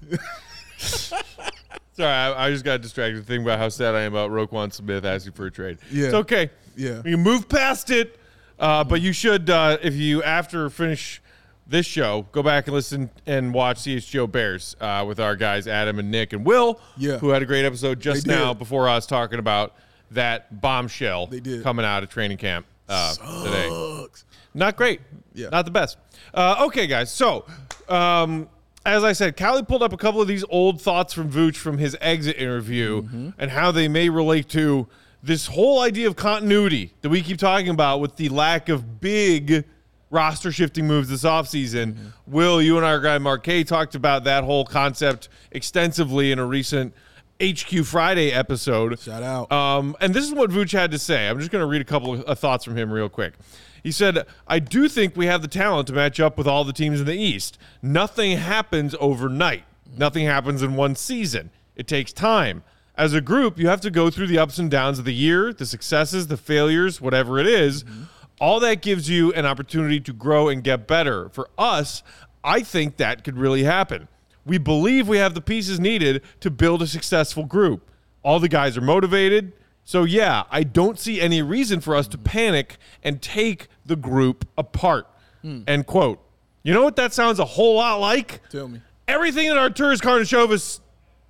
Sorry, I, I just got distracted thinking about how sad I am about Roquan Smith asking for a trade. Yeah. It's okay. Yeah. We can move past it. Uh, but you should, uh, if you after finish this show, go back and listen and watch CHGO Bears uh, with our guys Adam and Nick and Will, Yeah. who had a great episode just They did. now before us talking about that bombshell They did. coming out of training camp uh, today. Not great. Yeah. Not the best. Uh, okay, guys. So, um, as I said, Cowley pulled up a couple of these old thoughts from Vooch from his exit interview Mm-hmm. and how they may relate to this whole idea of continuity that we keep talking about with the lack of big roster shifting moves this offseason. Mm-hmm. Will, you and our guy Marquet talked about that whole concept extensively in a recent HQ Friday episode. Shout out. Um, and this is what Vooch had to say. I'm just going to read a couple of uh, thoughts from him real quick. He said, I do think we have the talent to match up with all the teams in the East. Nothing happens overnight, nothing happens in one season. It takes time. As a group, you have to go through the ups and downs of the year, the successes, the failures, whatever it is. All that gives you an opportunity to grow and get better. For us, I think that could really happen. We believe we have the pieces needed to build a successful group. All the guys are motivated. So, yeah, I don't see any reason for us to panic and take the group apart. Hmm. End quote. You know what that sounds a whole lot like? Tell me. Everything that Arturas Karnisovas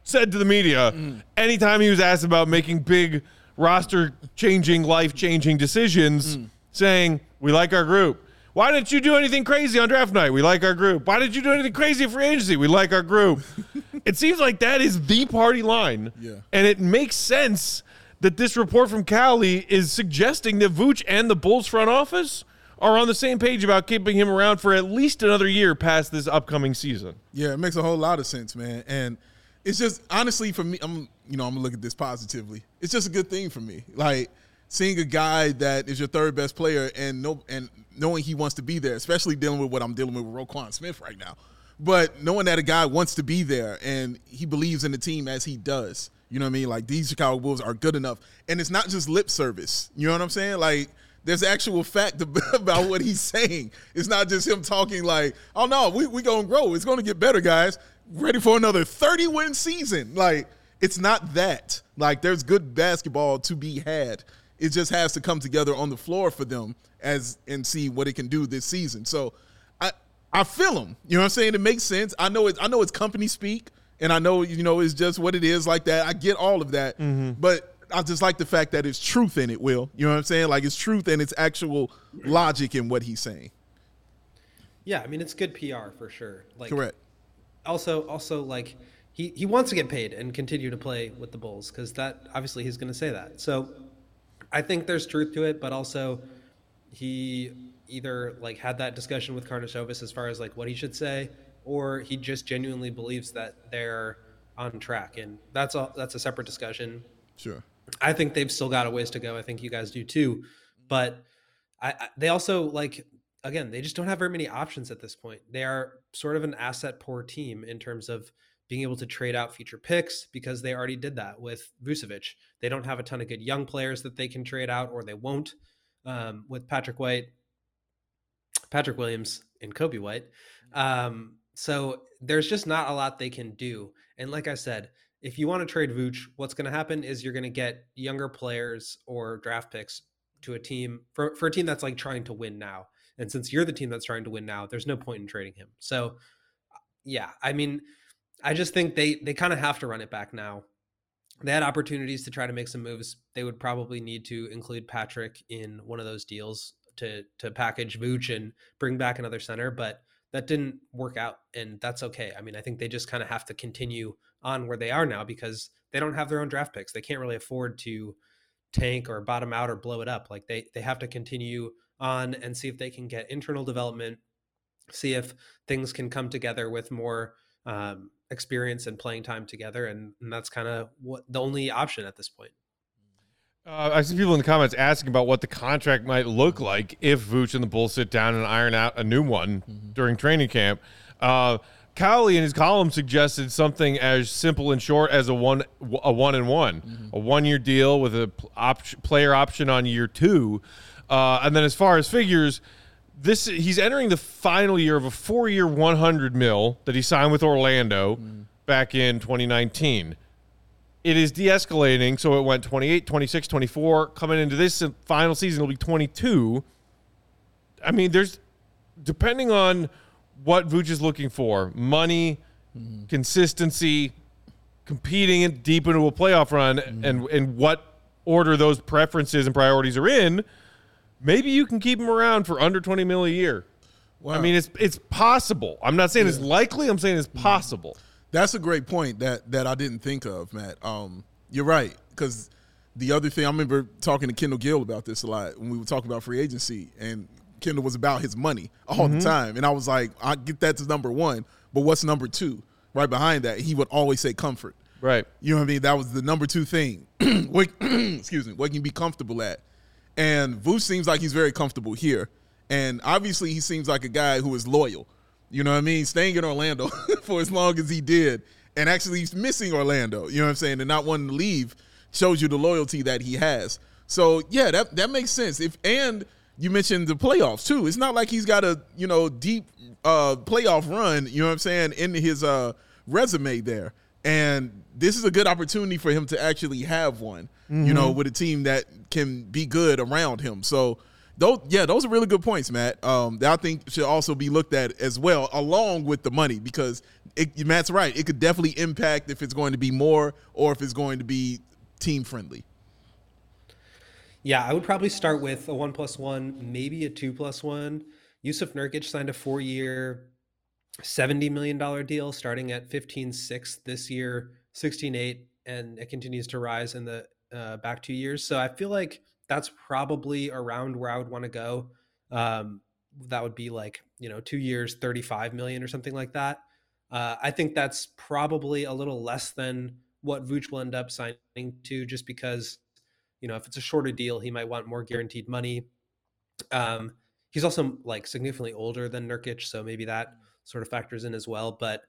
said to the media hmm. anytime he was asked about making big roster changing, life changing decisions, hmm. saying, We like our group. Why didn't you do anything crazy on draft night? We like our group. Why did you do anything crazy free agency? We like our group. [LAUGHS] it seems like that is the party line. Yeah. And it makes sense that this report from Cowley is suggesting that Vooch and the Bulls front office are on the same page about keeping him around for at least another year past this upcoming season. Yeah, it makes a whole lot of sense, man. And it's just honestly for me, I'm you know, I'm gonna look at this positively. It's just a good thing for me. Like seeing a guy that is your third best player and no and knowing he wants to be there, especially dealing with what I'm dealing with with Roquan Smith right now. But knowing that a guy wants to be there and he believes in the team as he does. You know what I mean? Like these Chicago Bulls are good enough. And it's not just lip service. You know what I'm saying? Like there's actual fact [LAUGHS] about what he's saying. It's not just him talking like, oh no, we we gonna grow. It's gonna get better, guys. Ready for another 30 win season. Like, it's not that. Like, there's good basketball to be had. It just has to come together on the floor for them as and see what it can do this season. So I I feel him. You know what I'm saying? It makes sense. I know it I know it's company speak and I know you know it's just what it is like that. I get all of that. Mm-hmm. But I just like the fact that it's truth in it, Will. You know what I'm saying? Like it's truth and it's actual logic in what he's saying. Yeah, I mean it's good PR for sure. Like Correct. also also like he he wants to get paid and continue to play with the Bulls because that obviously he's going to say that. So I think there's truth to it, but also he either like had that discussion with Karnisovas as far as like what he should say, or he just genuinely believes that they're on track, and that's all. That's a separate discussion. Sure. I think they've still got a ways to go. I think you guys do too, but I, I they also like again they just don't have very many options at this point. They are sort of an asset poor team in terms of being able to trade out future picks because they already did that with Vucevic. They don't have a ton of good young players that they can trade out or they won't um, with Patrick White, Patrick Williams, and Coby White. Um, so there's just not a lot they can do. And like I said, if you want to trade Vooch, what's going to happen is you're going to get younger players or draft picks to a team for, for a team that's like trying to win now. And since you're the team that's trying to win now, there's no point in trading him. So yeah, I mean, I just think they they kind of have to run it back now. They had opportunities to try to make some moves. They would probably need to include Patrick in one of those deals to to package Vooch and bring back another center, but that didn't work out and that's okay. I mean, I think they just kind of have to continue on where they are now because they don't have their own draft picks. They can't really afford to tank or bottom out or blow it up. Like they they have to continue on and see if they can get internal development, see if things can come together with more um, experience and playing time together, and, and that's kind of what the only option at this point. Uh, I see people in the comments asking about what the contract might look like if Vooch and the Bulls sit down and iron out a new one mm-hmm. during training camp. Uh, Cowley in his column suggested something as simple and short as a one a one and one, mm-hmm. a one year deal with a op- player option on year two, uh, and then as far as figures, this he's entering the final year of a four year one hundred mil that he signed with Orlando mm-hmm. back in 2019 it is de-escalating so it went 28 26 24 coming into this final season it'll be 22 i mean there's depending on what Vooch is looking for money mm-hmm. consistency competing in, deep into a playoff run mm-hmm. and and what order those preferences and priorities are in maybe you can keep him around for under 20 mil a year wow. i mean it's it's possible i'm not saying yeah. it's likely i'm saying it's mm-hmm. possible. That's a great point that that I didn't think of, Matt. Um, you're right because the other thing I remember talking to Kendall Gill about this a lot when we were talking about free agency, and Kendall was about his money all mm-hmm. the time, and I was like, I get that to number one, but what's number two? Right behind that, he would always say comfort. Right. You know what I mean? That was the number two thing. [CLEARS THROAT] what, [CLEARS THROAT] excuse me. What can you be comfortable at? And Vooch seems like he's very comfortable here, and obviously he seems like a guy who is loyal. You know what I mean? Staying in Orlando [LAUGHS] for as long as he did and actually he's missing Orlando, you know what I'm saying, and not wanting to leave shows you the loyalty that he has. So yeah, that that makes sense. If and you mentioned the playoffs too. It's not like he's got a, you know, deep uh playoff run, you know what I'm saying, in his uh resume there. And this is a good opportunity for him to actually have one, mm-hmm. you know, mm-hmm. with a team that can be good around him. So those, yeah, those are really good points, Matt. Um, that I think should also be looked at as well, along with the money, because it, Matt's right. It could definitely impact if it's going to be more or if it's going to be team friendly. Yeah, I would probably start with a one plus one, maybe a two plus one. Jusuf Nurkic signed a four year, $70 million deal starting at 15.6 this year, 16.8, and it continues to rise in the uh, back two years. So I feel like that's probably around where I would want to go. Um, that would be like you know two years, thirty five million or something like that. Uh, I think that's probably a little less than what Vooch will end up signing to, just because you know if it's a shorter deal, he might want more guaranteed money. Um, he's also like significantly older than Nurkic, so maybe that sort of factors in as well. But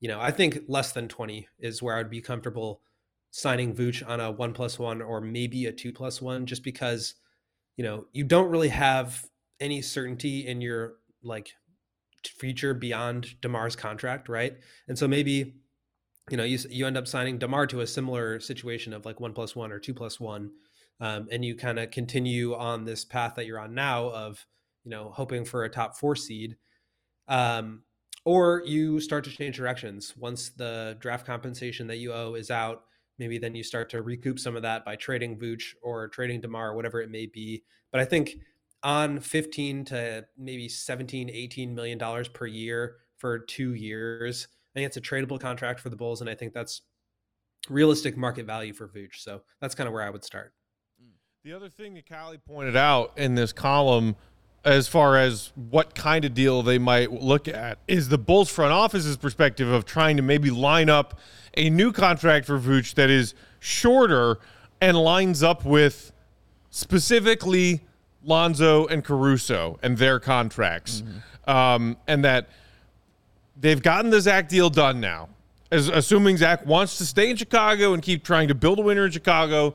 you know, I think less than twenty is where I would be comfortable signing Vooch on a one plus one or maybe a two plus one, just because you know you don't really have any certainty in your like future beyond Demar's contract, right? And so maybe you know you you end up signing Demar to a similar situation of like one plus one or two plus one, um, and you kind of continue on this path that you're on now of you know hoping for a top four seed. Um, or you start to change directions once the draft compensation that you owe is out maybe then you start to recoup some of that by trading Vooch or trading DeMar whatever it may be. But I think on 15 to maybe 17, 18 million dollars per year for two years, I think it's a tradable contract for the Bulls, and I think that's realistic market value for Vooch. So that's kind of where I would start. Mm. The other thing that Cowley pointed out in this column as far as what kind of deal they might look at is the Bulls front office's perspective of trying to maybe line up a new contract for Vooch that is shorter and lines up with specifically Lonzo and Caruso and their contracts, um, and that they've gotten the Zach deal done now. As assuming Zach wants to stay in Chicago and keep trying to build a winner in Chicago,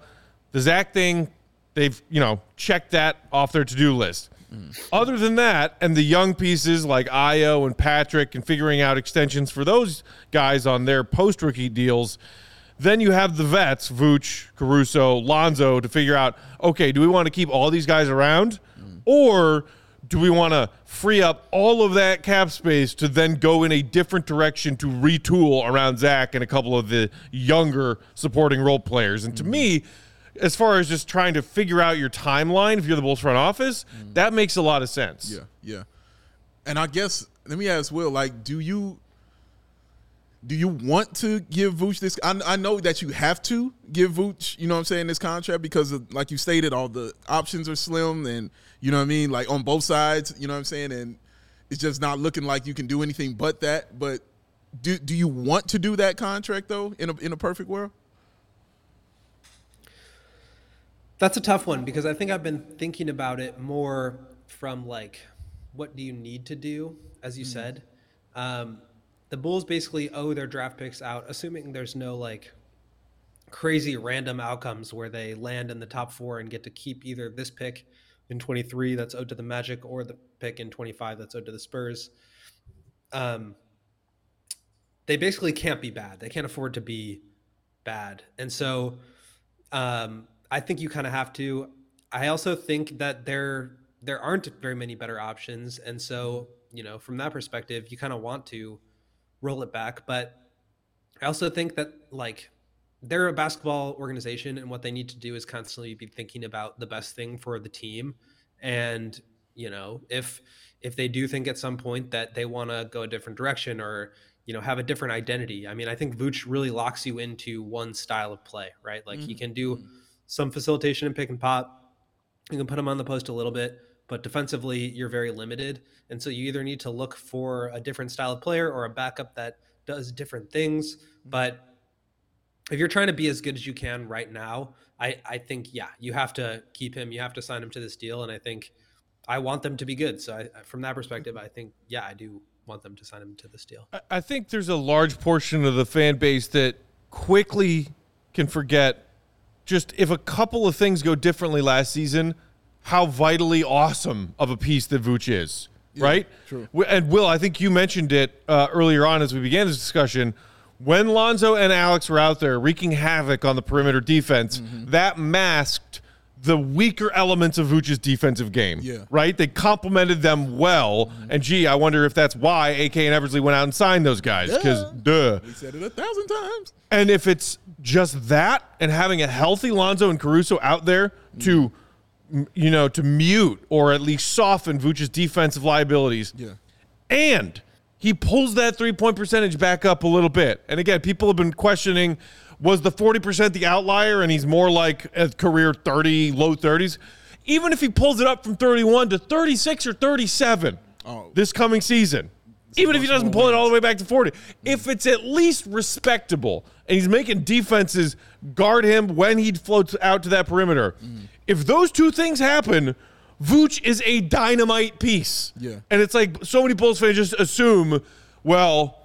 the Zach thing, they've you know checked that off their to do list. Other than that, and the young pieces like Ayo and Patrick, and figuring out extensions for those guys on their post rookie deals, then you have the vets, Vooch, Caruso, Lonzo, to figure out okay, do we want to keep all these guys around? Or do we want to free up all of that cap space to then go in a different direction to retool around Zach and a couple of the younger supporting role players? And to me, as far as just trying to figure out your timeline, if you're the Bulls front office, mm-hmm. that makes a lot of sense. Yeah, yeah. And I guess let me ask Will, like, do you do you want to give Vooch this? I, I know that you have to give Vooch, you know what I'm saying, this contract because, of, like you stated, all the options are slim and, you know what I mean, like on both sides, you know what I'm saying, and it's just not looking like you can do anything but that. But do do you want to do that contract though in a in a perfect world? That's a tough one because I think I've been thinking about it more from like, what do you need to do, as you said. Um, the Bulls basically owe their draft picks out, assuming there's no like crazy random outcomes where they land in the top four and get to keep either this pick in 23 that's owed to the Magic or the pick in 25 that's owed to the Spurs. Um, they basically can't be bad. They can't afford to be bad. And so um, I think you kind of have to. I also think that there there aren't very many better options, and so you know from that perspective, you kind of want to roll it back. But I also think that like they're a basketball organization, and what they need to do is constantly be thinking about the best thing for the team. And you know if if they do think at some point that they want to go a different direction or you know have a different identity. I mean, I think Vooch really locks you into one style of play, right? Like he mm-hmm. can do some facilitation and pick and pop. You can put him on the post a little bit, but defensively you're very limited, and so you either need to look for a different style of player or a backup that does different things. Mm-hmm. But if you're trying to be as good as you can right now, I I think yeah, you have to keep him. You have to sign him to this deal, and I think I want them to be good. So I, from that perspective, I think yeah, I do want them to sign him to this deal. I think there's a large portion of the fan base that quickly can forget just if a couple of things go differently last season, how vitally awesome of a piece that Vooch is, right? true. And Will, I think you mentioned it uh, earlier on as we began this discussion. When Lonzo and Alex were out there wreaking havoc on the perimeter defense, Mm-hmm. that masked the weaker elements of Vooch's defensive game. Yeah. Right? They complemented them well. Mm-hmm. And gee, I wonder if that's why AK and Eversley went out and signed those guys. Because, duh. He said it a thousand times. And if it's just that and having a healthy Lonzo and Caruso out there to, mm. you know, to mute or at least soften Vooch's defensive liabilities, Yeah. and he pulls that three point percentage back up a little bit. And again, people have been questioning was the 40% the outlier and he's more like a career 30, low 30s? Even if he pulls it up from 31 to 36 or 37 Oh. this coming season, even if he doesn't pull it all the way back to 40, if it's at least respectable and he's making defenses guard him when he floats out to that perimeter, if those two things happen, Vooch is a dynamite piece. Yeah. And it's like so many Bulls fans just assume, well,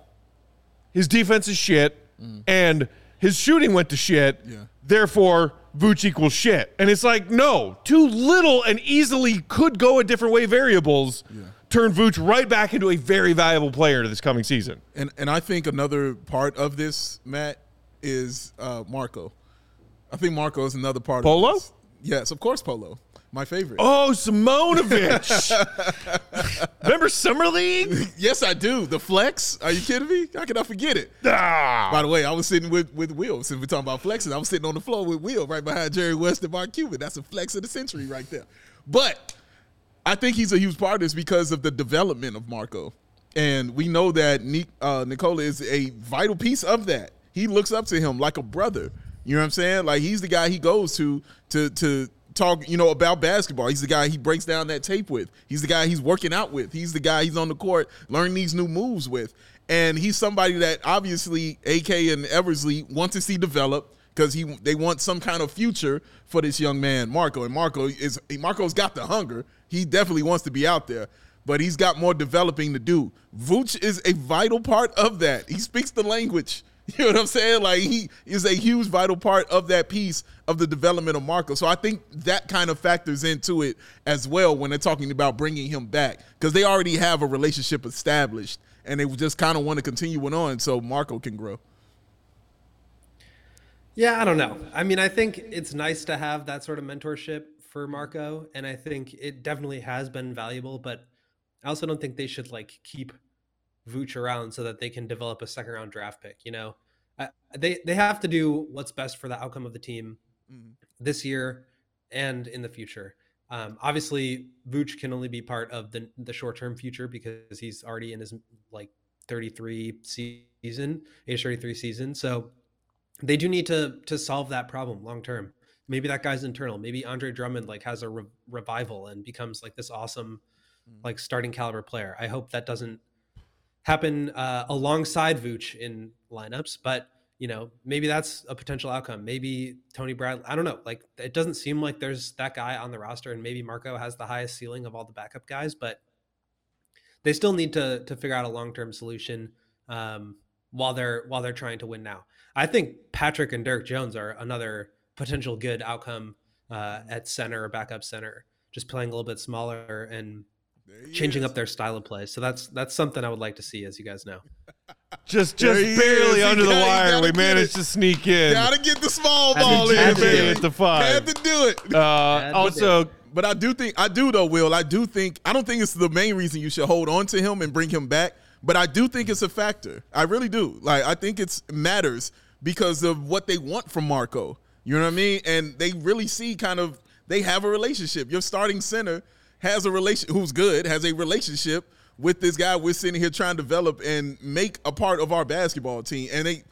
his defense is shit and his shooting went to shit. Yeah. Therefore, Vooch equals shit. And it's like, no, too little and easily could go a different way variables turn Vooch right back into a very valuable player to this coming season. And and I think another part of this, Matt, is uh, Marco. I think Marco is another part Polo? of this. Yes, of course, Polo. My favorite. Oh, Simonovich. [LAUGHS] Remember Summer League? Yes, I do. The flex. Are you kidding me? How can I forget it? Ah. By the way, I was sitting with with Will. Since we're talking about flexing, I was sitting on the floor with Will right behind Jerry West and Mark Cuban. That's a flex of the century right there. But I think he's a huge part of this because of the development of Marco. And we know that uh, Nikola is a vital piece of that. He looks up to him like a brother. You know what I'm saying? Like he's the guy he goes to to to talk, you know, about basketball. He's the guy he breaks down that tape with. He's the guy he's working out with. He's the guy he's on the court learning these new moves with. And he's somebody that obviously AK and Eversley want to see develop because he they want some kind of future for this young man, Marco. And Marco is Marco's got the hunger. He definitely wants to be out there, but he's got more developing to do. Vooch is a vital part of that. He speaks the language. [LAUGHS] You know what I'm saying? Like he is a huge vital part of that piece of the development of Marco. So I think that kind of factors into it as well when they're talking about bringing him back because they already have a relationship established and they just kind of want to continue it on so Marco can grow. Yeah, I don't know. I mean, I think it's nice to have that sort of mentorship for Marco, and I think it definitely has been valuable. But I also don't think they should like keep Vooch around so that they can develop a second round draft pick. You know, uh, they they have to do what's best for the outcome of the team mm-hmm. this year and in the future. Um, obviously, Vooch can only be part of the the short term future because he's already in his like 33 season, age 33 season. So they do need to to solve that problem long term. Maybe that guy's internal. Maybe Andre Drummond like has a re- revival and becomes like this awesome, mm. like starting caliber player. I hope that doesn't happen uh, alongside Vooch in lineups, but you know, maybe that's a potential outcome. Maybe Tony Bradley. I don't know. Like it doesn't seem like there's that guy on the roster, and maybe Marco has the highest ceiling of all the backup guys, but they still need to to figure out a long term solution um, while they're while they're trying to win now. I think Patrick and Derrick Jones are another potential good outcome uh, at center or backup center, just playing a little bit smaller and changing is. up their style of play. So that's that's something I would like to see, as you guys know. [LAUGHS] Just just barely under the wire, we managed it. to sneak in. Gotta get the small ball in, man. At the five, had to do it. Uh, also, but I do think I do though, Will. I do think I don't think it's the main reason you should hold on to him and bring him back. But I do think it's a factor. I really do. Like I think it matters because of what they want from Marco. You know what I mean? And they really see kind of they have a relationship. Your starting center has a relation who's good, has a relationship with this guy we're sitting here trying to develop and make a part of our basketball team. And they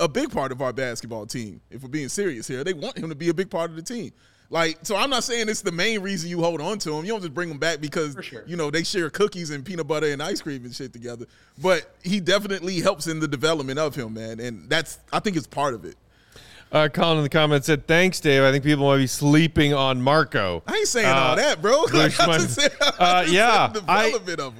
a big part of our basketball team, if we're being serious here. They want him to be a big part of the team. Like, so I'm not saying it's the main reason you hold on to him. You don't just bring him back because sure. you know they share cookies and peanut butter and ice cream and shit together. But he definitely helps in the development of him, man. And that's I think it's part of it. Uh, Colin in the comments said, "Thanks, Dave. I think people might be sleeping on Marco." I ain't saying uh, all that, bro. Like, [LAUGHS] I say, uh, yeah, I,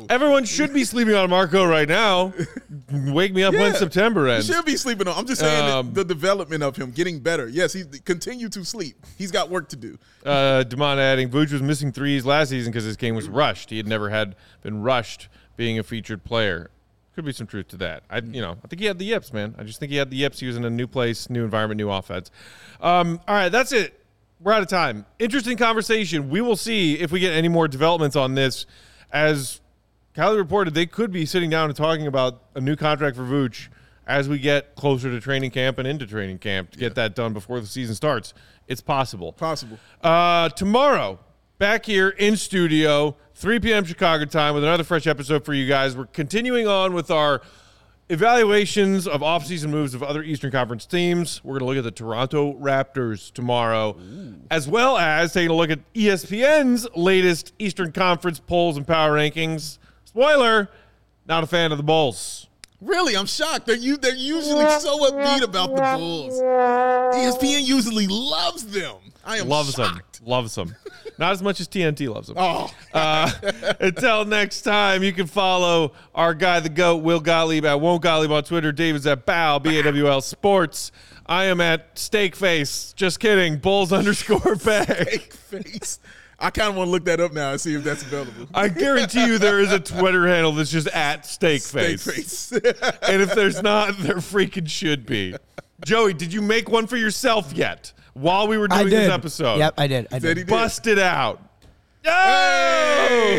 everyone should be sleeping on Marco right now. [LAUGHS] Wake me up yeah, when September ends. Should be sleeping on. I'm just saying um, the development of him getting better. Yes, he continue to sleep. He's got work to do. Uh, Demond adding, Vooch was missing threes last season because his game was rushed. He had never had been rushed being a featured player. Could be some truth to that. I, you know, I think he had the yips, man. I just think he had the yips. He was in a new place, new environment, new offense. Um, all right, that's it. We're out of time. Interesting conversation. We will see if we get any more developments on this. As Cowley reported, they could be sitting down and talking about a new contract for Vooch as we get closer to training camp and into training camp to yeah. get that done before the season starts. It's possible. Possible. Uh, tomorrow, back here in studio, 3 p.m. Chicago time with another fresh episode for you guys. We're continuing on with our evaluations of offseason moves of other Eastern Conference teams. We're going to look at the Toronto Raptors tomorrow, Ooh. as well as taking a look at ESPN's latest Eastern Conference polls and power rankings. Spoiler, not a fan of the Bulls. Really, I'm shocked. They're you. They're usually so upbeat about the Bulls. ESPN usually loves them. I am loves shocked. them. Loves them. Not as much as TNT loves them. Oh. uh, until next time, you can follow our guy, the GOAT, Will Gottlieb at Won't Gottlieb on Twitter. David's at Bow, B A W L Sports. I am at Steakface. Just kidding. Bulls [LAUGHS] underscore bag. Steakface. I kind of want to look that up now and see if that's available. I guarantee you there is a Twitter handle that's just at Steakface. Steakface. and if there's not, there freaking should be. Joey, did you make one for yourself yet? While we were doing this episode. Yep, I did. I did. did. Bust it out. Hey!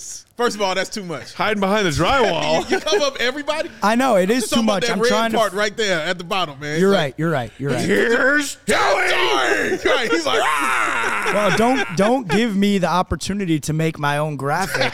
[LAUGHS] First of all, that's too much. Hiding behind the drywall. [LAUGHS] you, come up everybody. I know it is too much. That I'm red trying part to. right there at the bottom, man. You're right. You're right. You're right. Here's Joey. [LAUGHS] right. He's like, ah. Well, don't don't give me the opportunity to make my own graphic.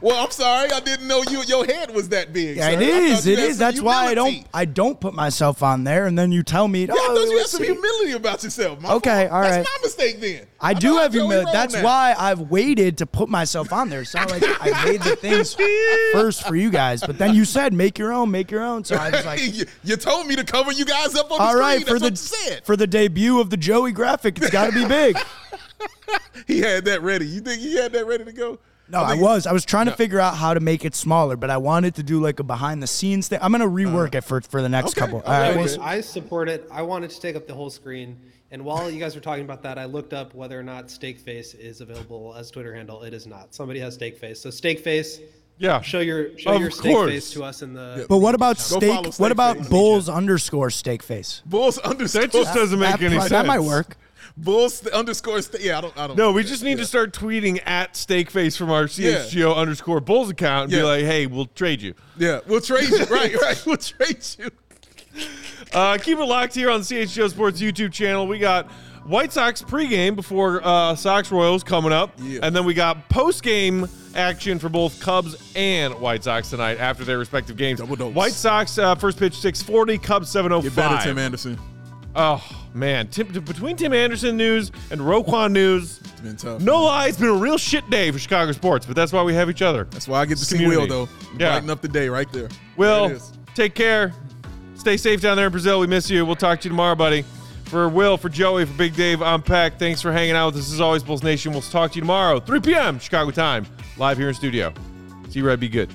Well, I'm sorry, I didn't know you. Your head was that big. Yeah, it is. It is. That's why I don't. I don't put myself on there, and then you tell me. Yeah, oh, I thought you oh, had some humility about yourself. My okay, fault. all right. That's my mistake then. I, I do have humility. That's now. why I've waited to put myself on there. So like, I made the things [LAUGHS] first for you guys, but then you said make your own, make your own. So I was like, [LAUGHS] you, you told me to cover you guys up on the all screen. right, for the for the debut of the Joey graphic, it's got to be big. [LAUGHS] he had that ready. You think he had that ready to go? No, I think- was. I was trying to figure out how to make it smaller, but I wanted to do like a behind the scenes thing. I'm gonna uh-huh. rework it for for the next okay, couple. okay, All right, okay. we'll s- I support it. I wanted to take up the whole screen. And while you guys were talking about that, I looked up whether or not Steakface is available as Twitter handle. It is not. Somebody has Steakface. So Steakface, Yeah. show your show Of your course. Steakface to us in the. But what about Go steak? follow What about Face. Bulls underscore steak face? Bulls underscore. That just doesn't make that, any pro- sense. That might work. Bulls underscore. St- yeah, I don't. I don't. No, we just need to start tweeting at Steakface from our CHGO underscore Bulls account and be like, hey, we'll trade you. Yeah, we'll trade you. right, right. [LAUGHS] We'll trade you. Uh, keep it locked here on the CHGO Sports YouTube channel. We got White Sox pregame before uh, Sox Royals coming up. Yeah. And then we got postgame action for both Cubs and White Sox tonight after their respective games. White Sox uh, first pitch 640, Cubs 705. Get better, Tim Anderson. Oh, man. Tim, between Tim Anderson news and Roquan news, It's been tough. no lie, it's been a real shit day for Chicago sports, but that's why we have each other. That's why I get to see. Will though. Yeah. Brighten up the day right there. There Will, is. take care. Stay safe down there in Brazil. We miss you. We'll talk to you tomorrow, buddy. For Will, for Joey, for Big Dave, I'm Peck. Thanks for hanging out with us as always, Bulls Nation. We'll talk to you tomorrow, 3 p.m. Chicago time, live here in studio. See you, Red. Be good.